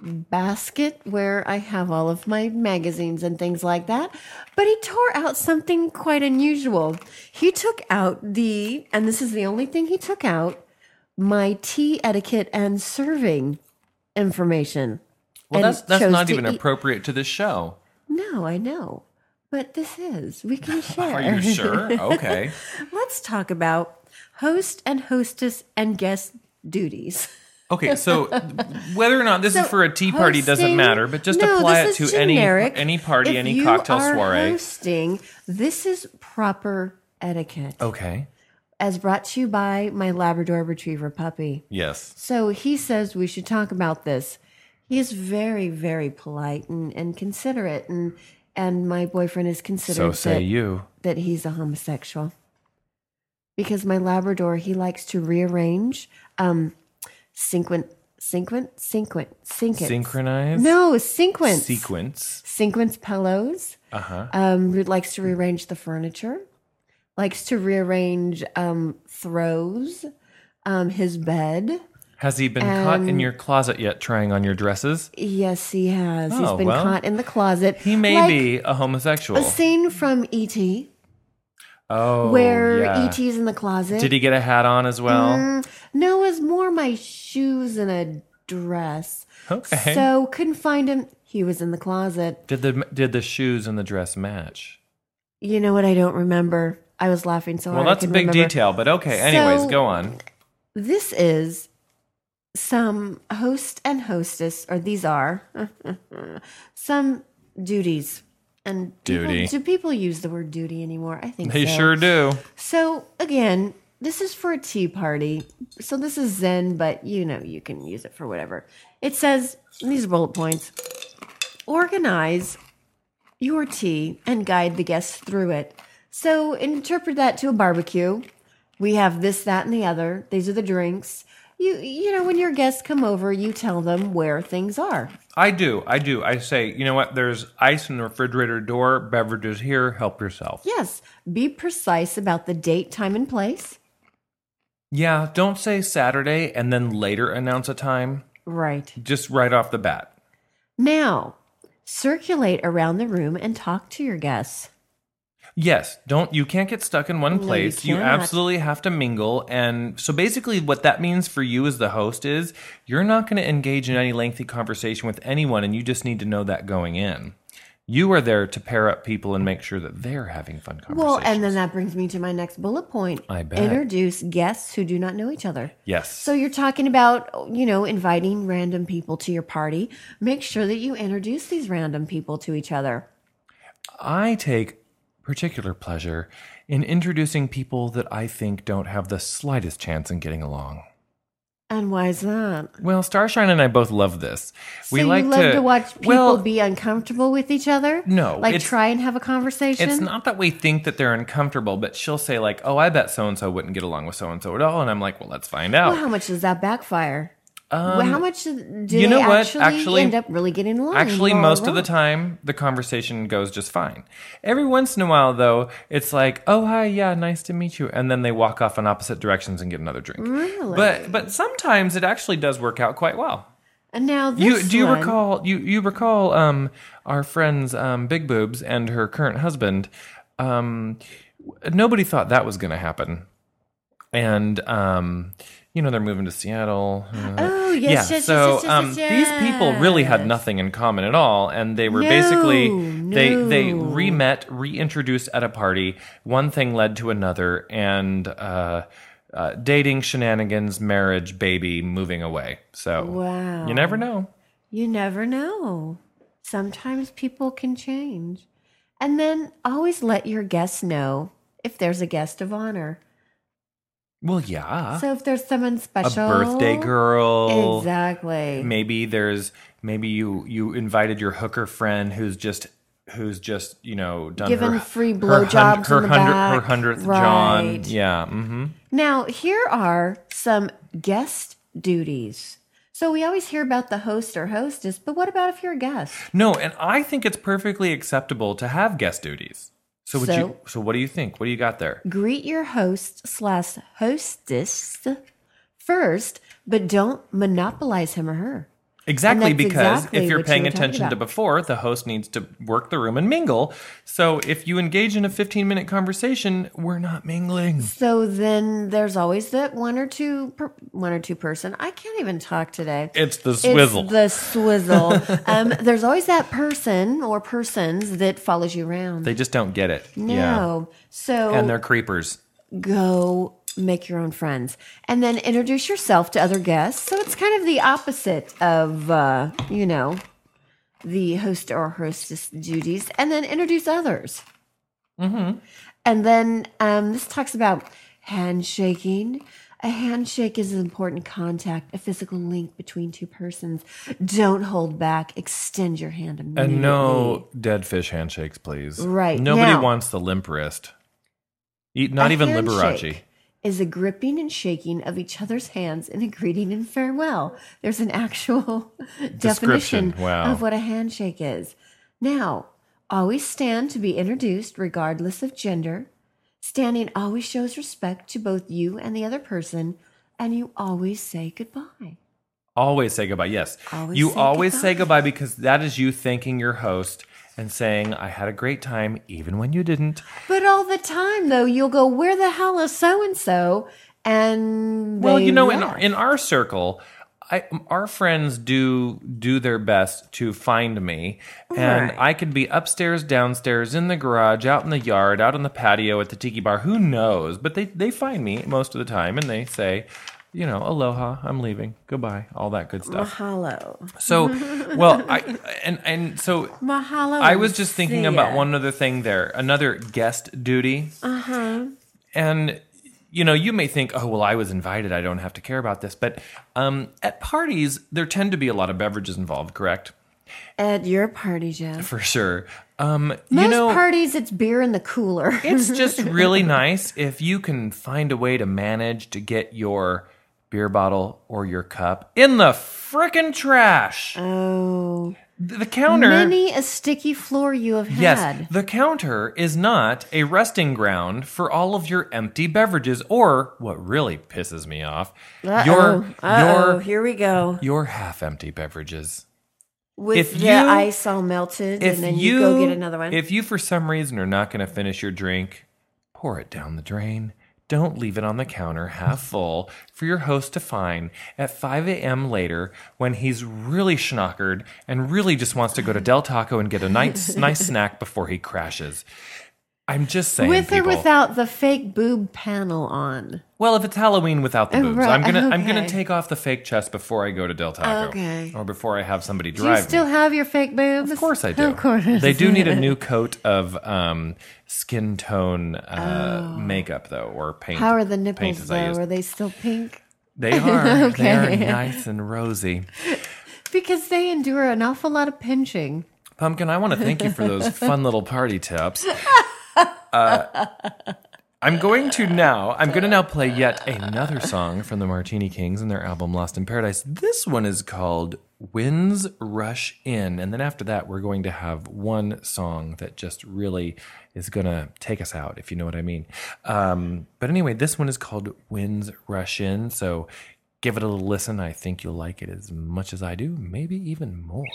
basket where I have all of my magazines and things like that. But he tore out something quite unusual. He took out the, and this is the only thing he took out, my tea etiquette and serving information. Well, that's that's not even eat- appropriate to this show. No, I know. But this is. We can share. Are you sure? Okay. Let's talk about host and hostess and guest duties. Okay, so whether or not this is for a tea party doesn't matter, but just No, apply it to is any generic. any party, If any you cocktail are soiree. Hosting, this is proper etiquette, Okay. As brought to you by my Labrador Retriever puppy. Yes. So he says we should talk about this. He is very, very polite and, and considerate, and and my boyfriend is So say that, you. that he's a homosexual because my Labrador he likes to rearrange, um, sequent, sequent, sequent, sequence. Synchronize. No, sequence. Sequence. Sequence pillows. Uh huh. Um, likes to rearrange the furniture. Likes to rearrange um, throws. Um, his bed. Has he been caught in your closet yet trying on your dresses? Yes, he has. Oh, He's been well. caught in the closet. He may Like be a homosexual. A scene from E.T. oh, where yeah. E.T.'s in the closet. Did he get a hat on as well? Mm, no, it was more my shoes and a dress. Okay. So couldn't find him. He was in the closet. Did the did the shoes and the dress match? You know what? I don't remember. I was laughing so Well, hard. I that's a big remember. detail, but okay. Anyways, So- go on. This is some host and hostess, or these are some duties. And people- Duty. do people use the word duty anymore? I think They so. sure do. So again, this is for a tea party. So this is Zen, but you know you can use it for whatever. It says these are bullet points. Organize your tea and guide the guests through it. So interpret that to a barbecue. We have this, that, and the other. These are the drinks. You you know when your guests come over, you tell them where things are. I do. I do. I say, you know what? There's ice in the refrigerator door. Beverages here. Help yourself. Yes, be precise about the date, time, and place. Yeah. Don't say Saturday and then later announce a time. Right. Just right off the bat. Now, circulate around the room and talk to your guests. Yes, don't you can't get stuck in one you place. You, cannot. absolutely have to mingle. And so basically what that means for you as the host is you're not going to engage in any lengthy conversation with anyone and you just need to know that going in. You are there to pair up people and make sure that they're having fun conversations. Well, and then that brings me to my next bullet point. I bet. Introduce guests who do not know each other. yes. So you're talking about, you know, inviting random people to your party. Make sure that you introduce these random people to each other. I take particular pleasure in introducing people that I think don't have the slightest chance in getting along. And why is that? Well, Starshine and I both love this. so you love to, watch people well, be uncomfortable with each other? No, Like try and have a conversation? It's not that we think that they're uncomfortable, but she'll say like, "Oh, I bet so and so wouldn't get along with so and so at all," and I'm like, "Well, let's find out." Well, how much does that backfire? Well, how much do you they know what? actually, end up really getting along? Actually, most of the time, the conversation goes just fine. Every once in a while, though, it's like, "Oh, hi, yeah, nice to meet you," and then they walk off in opposite directions and get another drink. Really? But but sometimes it actually does work out quite well. And now this You do you one- recall you you recall um our friend's um Big Boobs and her current husband um nobody thought that was going to happen. And um you know they're moving to Seattle. Uh, Oh, yes, yeah. yes, yes, so yes, yes, um yes, these people really had nothing in common at all and they were No, basically they they re-met, reintroduced at a party. One thing led to another and uh uh, dating, shenanigans, marriage, baby, moving away. So Wow. you never know. You never know. Sometimes people can change. And then always let your guests know if there's a guest of honor. Well, yeah. So if there's someone special, a birthday girl. Exactly. Maybe there's maybe you you invited your hooker friend who's just who's just you know done Given her, free her blowjobs her in the hundred- her hundredth John. Yeah. Mm-hmm. Now, here are some guest duties. So we always hear about the host or hostess, but what about if you're a guest? No, and I think it's perfectly acceptable to have guest duties. So would you? So- So what do you think? What do you got there? Greet your host slash hostess first, but don't monopolize him or her. Exactly, because exactly if you're you paying attention to before, the host needs to work the room and mingle. So if you engage in a 15 minute conversation, we're not mingling. So then there's always that one or two, per, one or two person. I can't even talk today. It's the swizzle. It's the swizzle. um, there's always that person or persons that follows you around. they just don't get it. no. Yeah. So And they're creepers. go make your own friends and then introduce yourself to other guests. So it's kind of the opposite of, uh, you know, the host or hostess duties, and then introduce others. Mm-hmm. And then um, this talks about handshaking. A handshake is an important contact, a physical link between two persons. Don't hold back. Extend your hand immediately. And no dead fish handshakes, please. Right. Nobody Now- wants the limp wrist. Eat, not even handshake Liberace. Is a gripping and shaking of each other's hands in a greeting and farewell. There's an actual definition wow. of what a handshake is. Now, always stand to be introduced regardless of gender. Standing always shows respect to both you and the other person, and you always say goodbye. Always say goodbye. Yes. Always you say always say goodbye. goodbye because that is you thanking your host and saying, I had a great time, even when you didn't. But all the time, though, you'll go, Where the hell is so and so? And Well, you know, in our, in our circle, I, our friends do do their best to find me, and Right. I could be upstairs, downstairs, in the garage, out in the yard, out on the patio at the tiki bar. Who knows? But they they find me most of the time, and they say, you know, aloha, I'm leaving, goodbye, all that good stuff. Mahalo. So, well, I and and so Mahalo. I was just thinking about one other thing there, another guest duty. Uh huh. And you know, you may think, oh well, I was invited, I don't have to care about this. But um, at parties, there tend to be a lot of beverages involved, correct? At your party, Jeff. For sure. Um, Most you know, parties, it's beer in the cooler. it's just really nice if you can find a way to manage to get your beer bottle or your cup in the frickin' trash. oh. The counter. Many a sticky floor you have had. Yes, the counter is not a resting ground for all of your empty beverages, or what really pisses me off, Uh-oh. your Uh-oh. your Here we go. your half-empty beverages. With if the you- ice all melted, and then you, you, go get another one. If you for some reason are not going to finish your drink, pour it down the drain. Don't leave it on the counter half full for your host to find at 5 a.m. later when he's really schnockered and really just wants to go to Del Taco and get a nice, nice snack before he crashes. I'm just saying. With or without the fake boob panel on. Well, if it's Halloween without the Oh, boobs, right, I'm gonna I'm gonna take off the fake chest before I go to Del Taco, Okay. or before I have somebody drive. Do you still me. have your fake boobs? Of course I do. Of course. They do need a new coat of um, skin tone uh, makeup though, or paint. Oh. How are the nipples though? Are they still pink? They are. They are nice and rosy. Because they endure an awful lot of pinching. Pumpkin, I want to thank you for those fun little party tips. Uh, I'm going to now. I'm going to now play yet another song from the Martini Kings and their album Lost in Paradise. This one is called "Winds Rush In," and then after that, we're going to have one song that just really is going to take us out, if you know what I mean. Um, but anyway, this one is called "Winds Rush In," so. Give it a little listen. I think you'll like it as much as I do, maybe even more.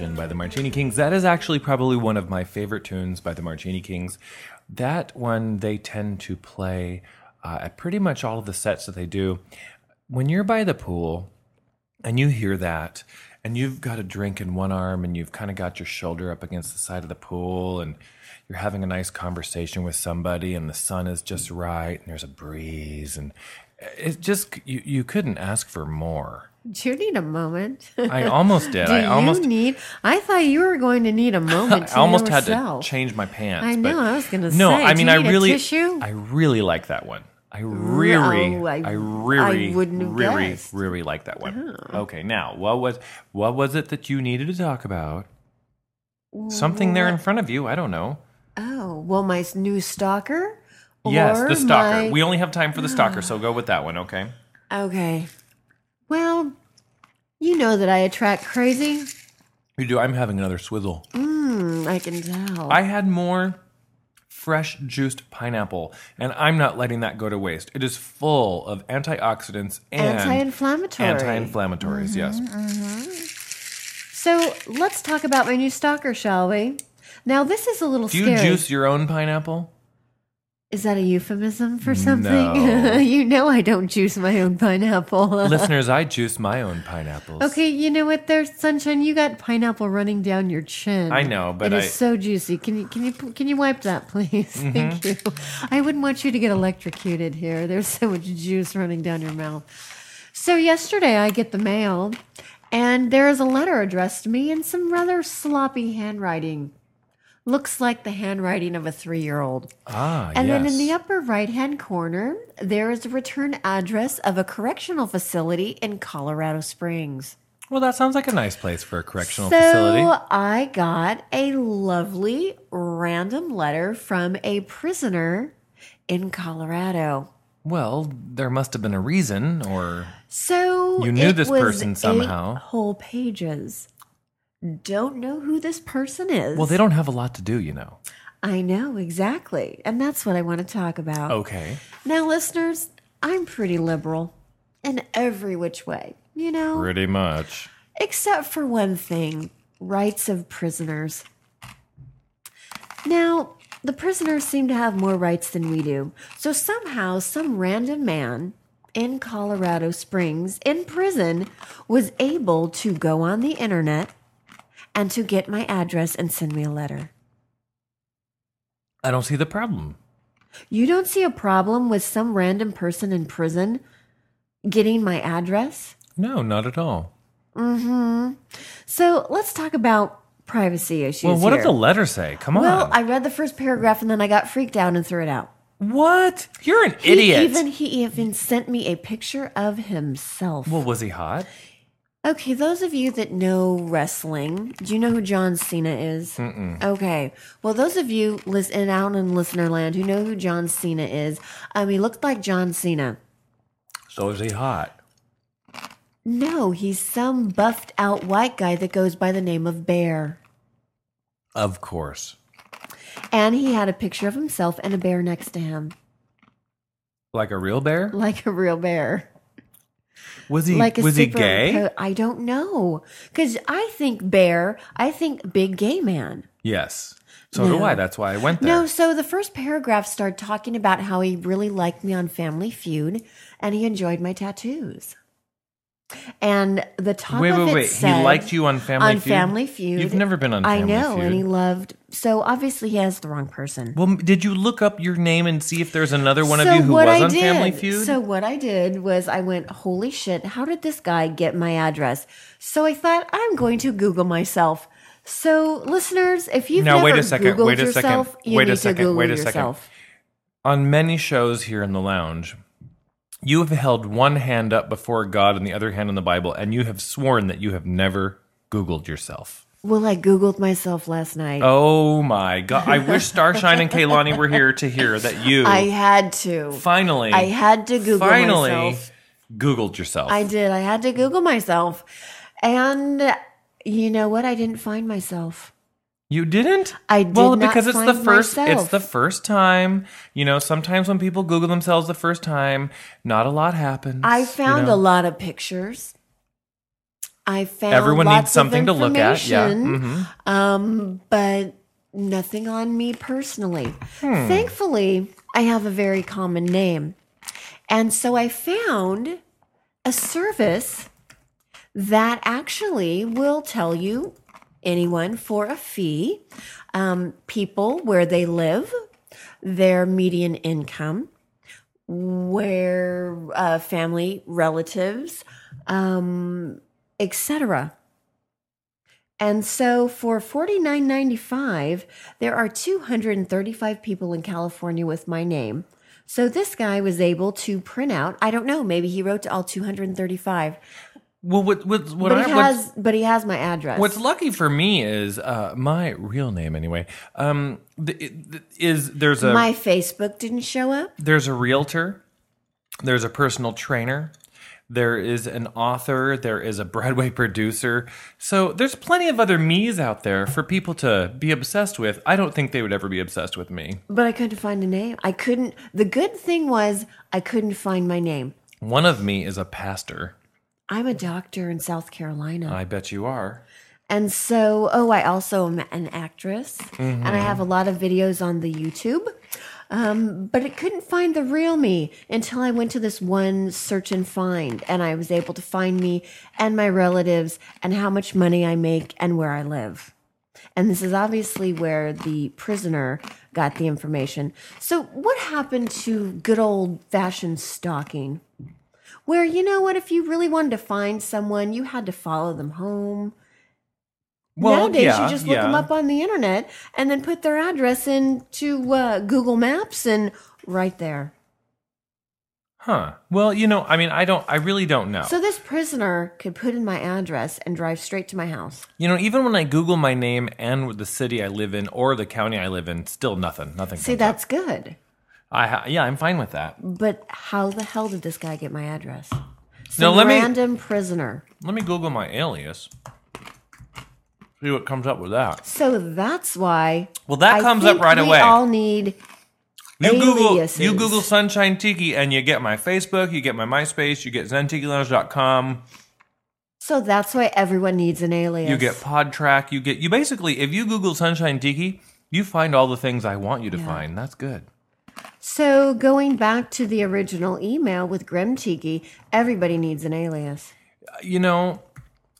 In by the Martini Kings. That is actually probably one of my favorite tunes by the Martini Kings. That one they tend to play uh, at pretty much all of the sets that they do. When you're by the pool and you hear that, and you've got a drink in one arm and you've kind of got your shoulder up against the side of the pool and you're having a nice conversation with somebody and the sun is just right and there's a breeze and it just you, you couldn't ask for more. Do you need a moment? I almost did. Do I almost you need? I thought you were going to need a moment. I to almost had yourself. to change my pants. I know, I was gonna No, say, I do mean you I need a really. I really like that one. I really, Oh, I- I, really, I wouldn't have really, guessed. really like that one. Oh. Okay, now what was what was it that you needed to talk about? Something there in front of you. I don't know. Oh, well, my new stalker. yes, the stalker. my- We only have time for the stalker, so go with that one. Okay. Okay. Well, you know that I attract crazy. You do. I'm having another swizzle. Hmm, I can tell. I had more fresh juiced pineapple, and I'm not letting that go to waste. It is full of antioxidants and Anti-inflammatory. anti-inflammatories. Yes. So let's talk about my new stalker, shall we? Now this is a little Do you scary. juice your own pineapple? Is that a euphemism for something? No. you know I don't juice my own pineapple. Listeners, I juice my own pineapples. okay, you know what? There's sunshine. You got pineapple running down your chin. I know, but it is I- Mm-hmm. so juicy. Can you can you can you wipe that, please? Thank you. I wouldn't want you to get electrocuted here. There's so much juice running down your mouth. So yesterday I get the mail, and there is a letter addressed to me in some rather sloppy handwriting. Looks like the handwriting of a three-year-old. Ah, yes. And yes. then in the upper right hand corner, there is a return address of a correctional facility in Colorado Springs. well, that sounds like a nice place for a correctional so facility. So I got a lovely random letter from a prisoner in Colorado. Well, there must have been a reason, or So You knew it this was person somehow. Whole pages. Don't know who this person is. well, they don't have a lot to do, you know. I know exactly, and that's what I want to talk about. Okay. Now, listeners, I'm pretty liberal in every which way, you know, Pretty much. except for one thing rights of prisoners. Now, the prisoners seem to have more rights than we do. So somehow, some random man in Colorado Springs in prison was able to go on the internet and to get my address and send me a letter. I don't see the problem. You don't see a problem with some random person in prison getting my address? No, not at all. Mm-hmm. So let's talk about privacy issues. Well, what here. did the letter say? Come on. Well, I read the first paragraph and then I got freaked out and threw it out. what? You're an He idiot. even he even sent me a picture of himself. well, was he hot? Okay, those of you that know wrestling, do you know who John Cena is? Mm-mm. Okay, well, those of you listen out in listener land who know who John Cena is, um, he looked like John Cena. So is he hot? No, he's some buffed out white guy that goes by the name of Bear. Of course. And he had a picture of himself and a bear next to him, Like a real bear? like a real bear. Was he like a was he gay? co- I don't know. Because I think bear, I think big gay man. yes. So do I. That's why I went there. No, so the first paragraph started talking about how he really liked me on Family Feud and he enjoyed my tattoos. And the top wait, of wait, it wait. said, he liked you on Family on Feud. Family Feud. You've never been on I know, Feud. and he loved. So obviously he has the wrong person. well, did you look up your name and see if there's another one of you who was I on did, Family Feud? So what I did was I went, holy shit, how did this guy get my address? So I thought I'm going to Google myself. So listeners, if you've Now, never wait a second, Googled wait a second, yourself, you wait a need second, to Google wait a second. yourself. on many shows here in the lounge, you have held one hand up before God and the other hand on the Bible, and you have sworn that you have never Googled yourself. Well, I Googled myself last night. Oh my God. I wish Starshine and Kaylani were here to hear that you I had to. finally, I had to Google finally myself. Googled yourself. I did. I had to Google myself. And you know what? I didn't find myself. You didn't? I did well, not because it's the first. myself. It's the first time. You know, sometimes when people Google themselves the first time, not a lot happens. I you found know? a lot of pictures. I found Everyone needs something to look at. Yeah. Mm-hmm. Um, but nothing on me personally. Hmm. Thankfully, I have a very common name. And so I found a service that actually will tell you anyone for a fee, um, people where they live, their median income, where uh, family relatives, um, etc. And so for $49.95, there are 235 people in California with my name. So this guy was able to print out, I don't know, maybe he wrote to all 235, Well, what what what but I he has but he has my address. What's lucky for me is uh, my real name anyway. Um, th- th- is there's a my Facebook didn't show up? there's a realtor, there's a personal trainer, there is an author, there is a Broadway producer. So there's plenty of other me's out there for people to be obsessed with. I don't think they would ever be obsessed with me. But I couldn't find a name. I couldn't the good thing was I couldn't find my name. One of me is a pastor. I'm a doctor in South Carolina. I bet you are. And so, oh, I also am an actress, and I have a lot of videos on the YouTube. Um, but it couldn't find the real me until I went to this one search and find, and I was able to find me and my relatives and how much money I make and where I live. And this is obviously where the prisoner got the information. So, what happened to good old fashioned stalking? Where, you know what, if you really wanted to find someone, you had to follow them home. Nowadays, yeah, you just look yeah. them up on the internet and then put their address into uh, Google Maps and right there. Huh. Well, you know, I mean, I don't, I really don't know. So this prisoner could put in my address and drive straight to my house. you know, even when I Google my name and the city I live in or the county I live in, still nothing. Nothing. See, comes up. that's good. I ha- yeah, I'm fine with that. But how the hell did this guy get my address? No, let me- random prisoner. Let me Google my alias. See what comes up with that. So that's why. Well, that I comes up right we away. all need. You Google you Google Sunshine Tiki and you get my Facebook, you get my MySpace, you get ZentikiLounge.com, So that's why everyone needs an alias. you get Podtrac, you get you basically if you Google Sunshine Tiki, you find all the things I want you to find. That's good. So going back to the original email with Grim Tiki, everybody needs an alias. You know,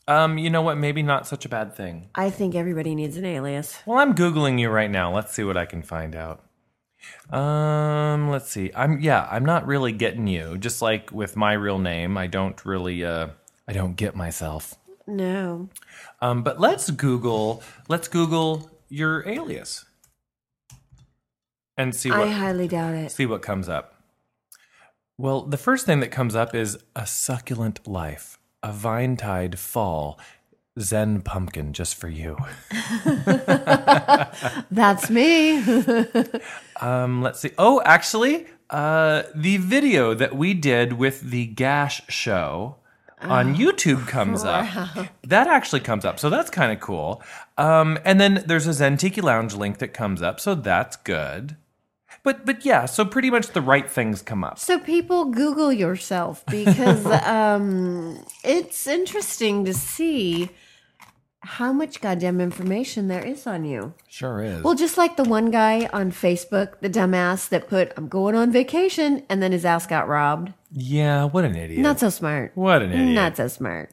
um, you know what? Maybe not such a bad thing. I think everybody needs an alias. Well, I'm googling you right now. Let's see what I can find out. Um, let's see. I'm yeah, I'm not really getting you. Just like with my real name, I don't really uh I don't get myself. No. Um, but let's Google let's Google your alias. And see what I highly doubt it. see what comes up. Well, the first thing that comes up is a succulent life, a vine tied fall, Zen pumpkin just for you. That's me. Um, let's see. Oh, actually, uh, the video that we did with the Gash show on YouTube comes up. That actually comes up, so that's kind of cool. Um, and then there's a Zen Tiki Lounge link that comes up, so that's good. But but yeah, so pretty much the right things come up. so people Google yourself because um, it's interesting to see how much goddamn information there is on you. Sure is. Well, just like the one guy on Facebook, the dumbass that put "I'm going on vacation" and then his ass got robbed. yeah, what an idiot. Not so smart. what an idiot. Not so smart.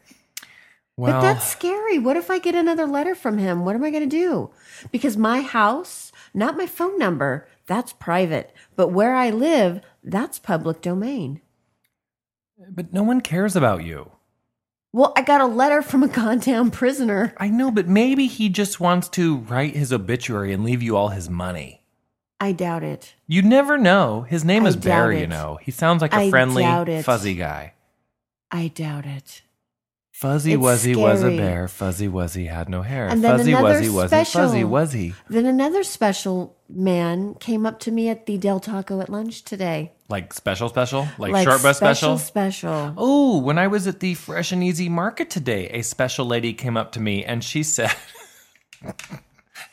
well, But that's scary. What if I get another letter from him? What am I going to do? Because my house, not my phone number, that's private. But where I live, that's public domain. but no one cares about you. Well, I got a letter from a goddamn prisoner. I know, but maybe he just wants to write his obituary and leave you all his money. I doubt it. You never know. His name I is Barry, doubt you know. He sounds like a I friendly, fuzzy guy. I doubt it. Fuzzy It's Wuzzy was a bear. Fuzzy Wuzzy had no hair. And then fuzzy another Wuzzy wasn't special- fuzzy Wuzzy. Then another special man came up to me at the Del Taco at lunch today. Like special, special? Like, short bus special, special? special. Oh, when I was at the Fresh and Easy Market today, a special lady came up to me and she said,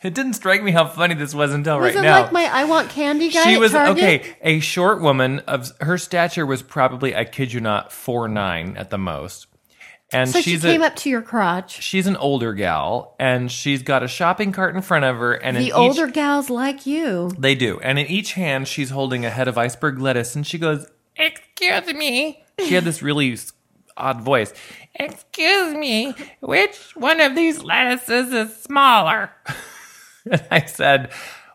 It didn't strike me how funny this was until Was right it now. like my I want candy guy? she was Target? okay. A short woman of her stature was probably, I kid you not, four nine at the most, and So she came a, up to your crotch. she's an older gal, and she's got a shopping cart in front of her, and The each- older gals like you. They do. And in each hand, she's holding a head of iceberg lettuce, and she goes, Excuse me. She had this really odd voice. Excuse me, which one of these lettuces is smaller? and I said,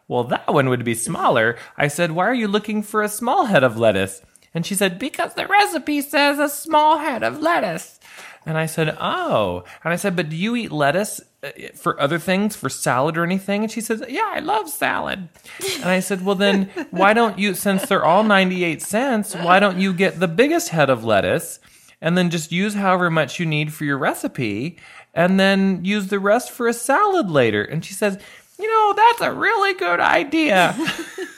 Well, that one would be smaller. I said, Why are you looking for a small head of lettuce? And she said, Because the recipe says a small head of lettuce. And I said, Oh. And I said, But do you eat lettuce uh, for other things, for salad or anything? And she says, Yeah, I love salad. And I said, Well, then why don't you, since they're all 98 cents, why don't you get the biggest head of lettuce and then just use however much you need for your recipe and then use the rest for a salad later? And she says, You know, that's a really good idea.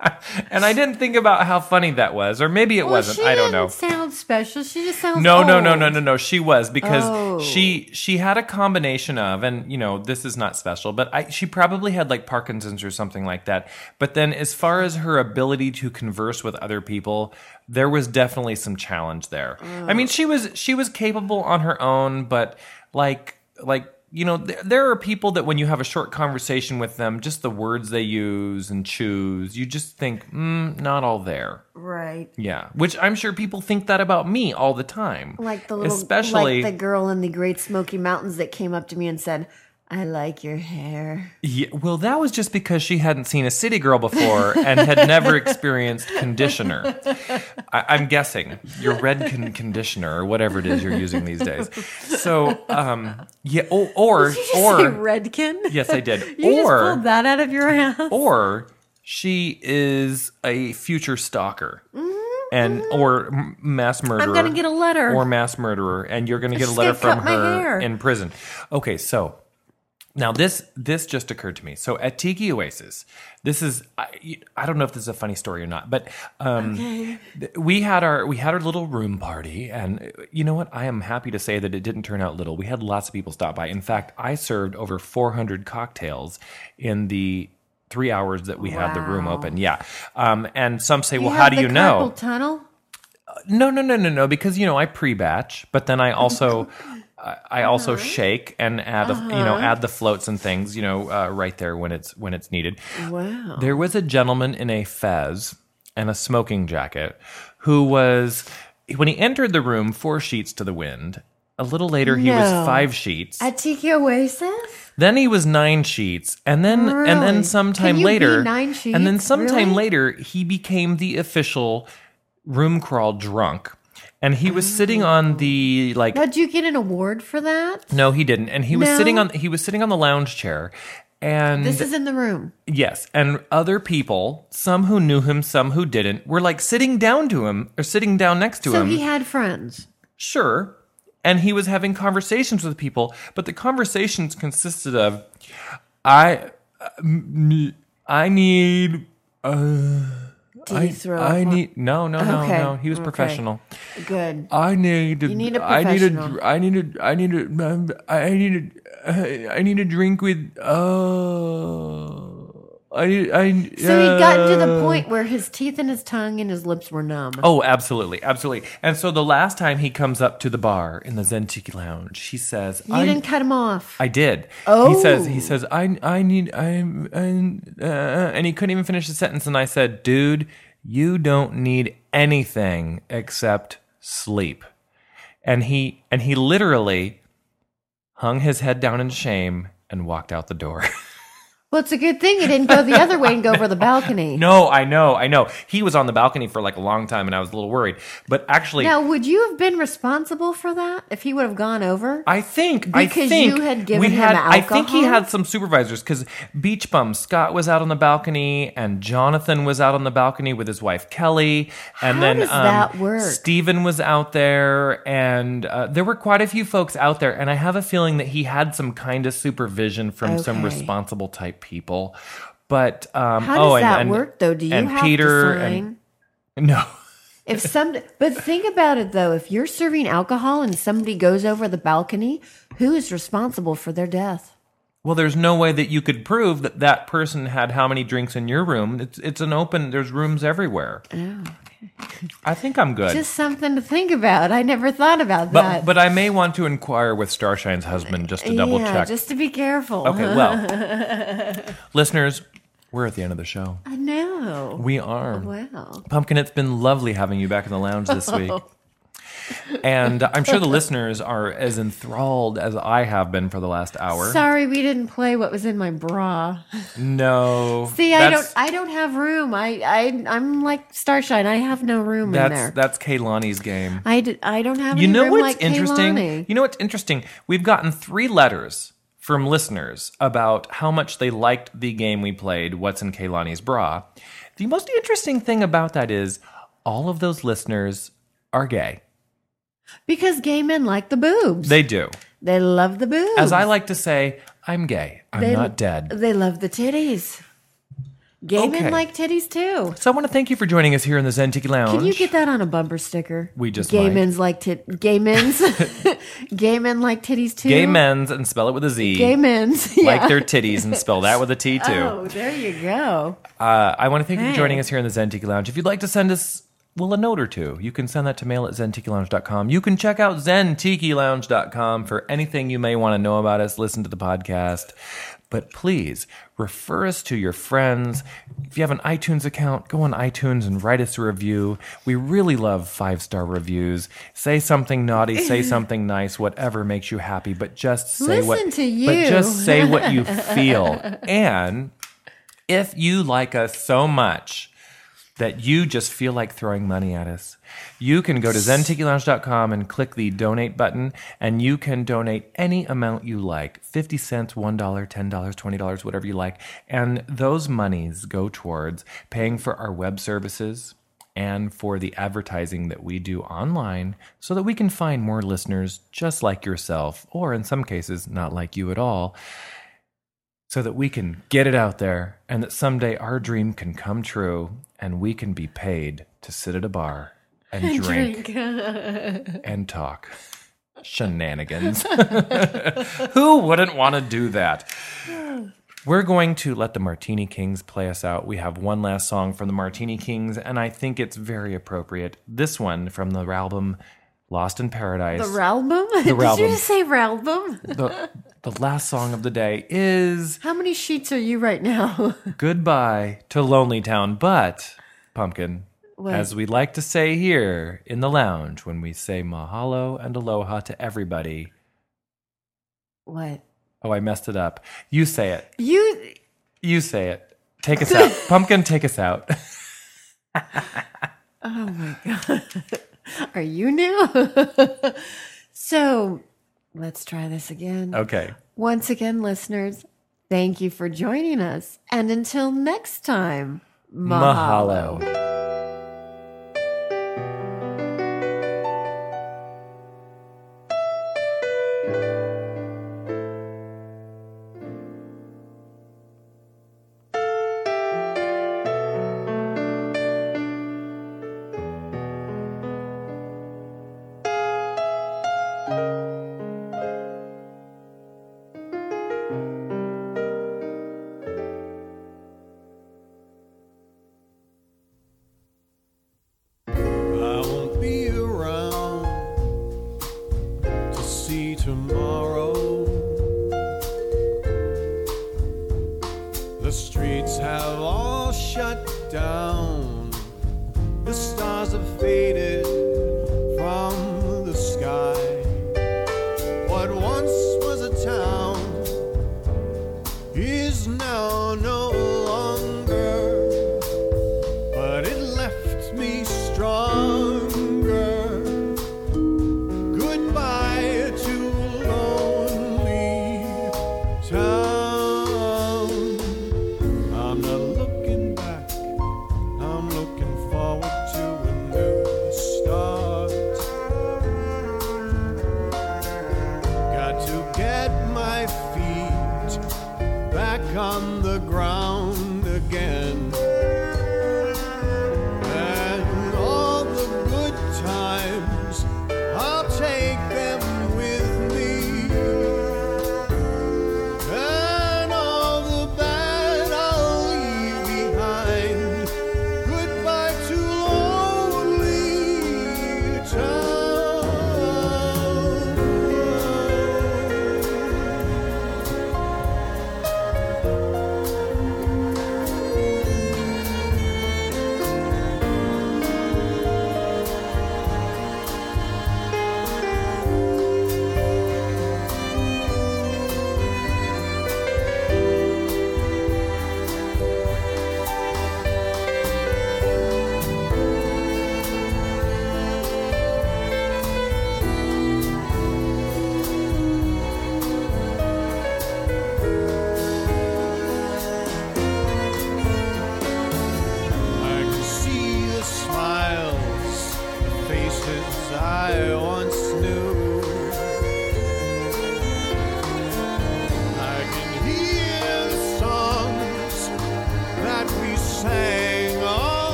and I didn't think about how funny that was, or maybe it Well, wasn't. I don't know. didn't sound special. She just sounds No, no, no, no, no, no. She was because Oh. she she had a combination of, and you know, this is not special, but I, she probably had like Parkinson's or something like that. But then, as far as her ability to converse with other people, there was definitely some challenge there. I mean, she was she was capable on her own, but like like you know, th- there are people that when you have a short conversation with them, just the words they use and choose, you just think, mm, not all there. Right. Yeah, which I'm sure people think that about me all the time. Like the little, especially like the girl in the Great Smoky Mountains that came up to me and said, "I like your hair." Yeah, well, that was just because she hadn't seen a city girl before and had never experienced conditioner. I, I'm guessing your red con- conditioner or whatever it is you're using these days. So, um, yeah, or or, Did you just say or Redken? yes, I did. You just or pulled that out of your ass. or she is a future stalker. And or mass murderer. Mm-hmm. I'm gonna get a letter. Or mass murderer, and you're gonna get a letter from her hair. in prison. Okay, so now this this just occurred to me. So at Tiki Oasis, this is I, I don't know if this is a funny story or not, but um, th- we had our we had our little room party, and uh, you know what? I am happy to say that it didn't turn out little. We had lots of people stop by. In fact, I served over 400 cocktails in the three hours that we had the room open. Yeah, um, and some say, well, have how do you know? tunnel? No, no, no, no, no. Because you know I pre-batch, but then I also I also Uh-huh. shake and add a, you know add the floats and things you know uh, right there when it's when it's needed. Wow. There was a gentleman in a fez and a smoking jacket who was when he entered the room four sheets to the wind. A little later he was five sheets. At Tiki Oasis? Then he was nine sheets, and then and then sometime Can you be later, nine sheets? and then sometime Really? later, he became the official room crawl drunk, and he was sitting on the like. Now, did you get an award for that? No, he didn't, and he was No? sitting on he was sitting on the lounge chair, and This is in the room. yes, and other people, some who knew him, some who didn't, were like sitting down to him or sitting down next to him. So him. he had friends. Sure. And he was having conversations with people, but the conversations consisted of, I, uh, m- I need, uh, Did I, he throw I up? need, no, no, no, Okay, no. He was okay. professional. Good. I need, You need a I need a, professional. I need a, I need a, I need a, I need a drink with, oh, I I. So he'd gotten to the uh, point where his teeth and his tongue and his lips were numb. Oh, absolutely, absolutely. And so the last time he comes up to the bar in the Zen Tiki Lounge, he says, you I, didn't cut him off. I did. Oh. He says, he says, I, I need, I'm, I'm uh, and he couldn't even finish the sentence. And I said, dude, you don't need anything except sleep. And he, and he literally hung his head down in shame and walked out the door. well, it's a good thing he didn't go the other way and go over the balcony. no, I know, I know. He was on the balcony for like a long time and I was a little worried. But actually, Now, would you have been responsible for that if he would have gone over? I think I Because think you had given we him had, I think he had some supervisors because Beach Bum Scott was out on the balcony and Jonathan was out on the balcony with his wife Kelly, and How then does um, that work? Steven was out there, and uh, there were quite a few folks out there, and I have a feeling that he had some kind of supervision from some responsible type people. But um, How does oh, and, that and- work, though? Do you and have Peter to sign? and no. If some, but think about it though. If you're serving alcohol and somebody goes over the balcony, who is responsible for their death? Well, there's no way that you could prove that that person had how many drinks in your room. It's it's an open. There's rooms everywhere. Oh, okay. I think I'm good. Just something to think about. I never thought about but that. but I may want to inquire with Starshine's husband just to double yeah, check. just to be careful. Okay, well, listeners, we're at the end of the show. I know. We are. Wow. Pumpkin, it's been lovely having you back in the lounge this week. And I'm sure the listeners are as enthralled as I have been for the last hour. Sorry, we didn't play what was in my bra. no. See, I don't. I don't have room. I. I. I'm like Starshine. I have no room in That's there. that's Kaylani's game. I. D- I don't have. You know what's like interesting? Kehlani. You know what's interesting? We've gotten three letters from listeners about how much they liked the game we played, What's in Kaylani's Bra. The most interesting thing about that is all of those listeners are gay. Because gay men like the boobs. They do. They love the boobs. As I like to say, I'm gay. I'm They- not dead. They love the titties. Gay Okay. men like titties too. So I want to thank you for joining us here in the Zen Tiki Lounge. Can you get that on a bumper sticker? We just gay might. men's like tit. Gay men's. gay men like titties too. gay men's and spell it with a Z. Gay men's. like their titties and spell that with a T too. Oh, there you go. Uh, I want to thank you for joining us here in the Zen Tiki Lounge. If you'd like to send us, well, a note or two, you can send that to mail at zentikilounge.com. You can check out zentikilounge.com for anything you may want to know about us, listen to the podcast. But please refer us to your friends. If you have an iTunes account, go on iTunes and write us a review. We really love five star reviews. Say something naughty, say something nice, whatever makes you happy, but just say what Listen to but just say what you feel. And if you like us so much that you just feel like throwing money at us, you can go to zentikilounge.com and click the donate button, and you can donate any amount you like 50 cents, $1, $10, $20, whatever you like. And those monies go towards paying for our web services and for the advertising that we do online so that we can find more listeners just like yourself, or in some cases, not like you at all so that we can get it out there and that someday our dream can come true and we can be paid to sit at a bar and, drink, and talk. Shenanigans. Who wouldn't want to do that? We're going to let the Martini Kings play us out. We have one last song from the Martini Kings, and I think it's very appropriate. This one from the album Lost in Paradise. The Ralbum? Did you just say Ralbum? the, the last song of the day is How many sheets are you right now? goodbye to Lonely Town. But, Pumpkin, as we like to say here in the lounge when we say mahalo and aloha to everybody. what? Oh, I messed it up. You say it. You. You say it. Take us out. Pumpkin, take us out. Oh my God. Are you new? so let's try this again. Okay. Once again, listeners, thank you for joining us. And until next time, mahalo. Mahalo.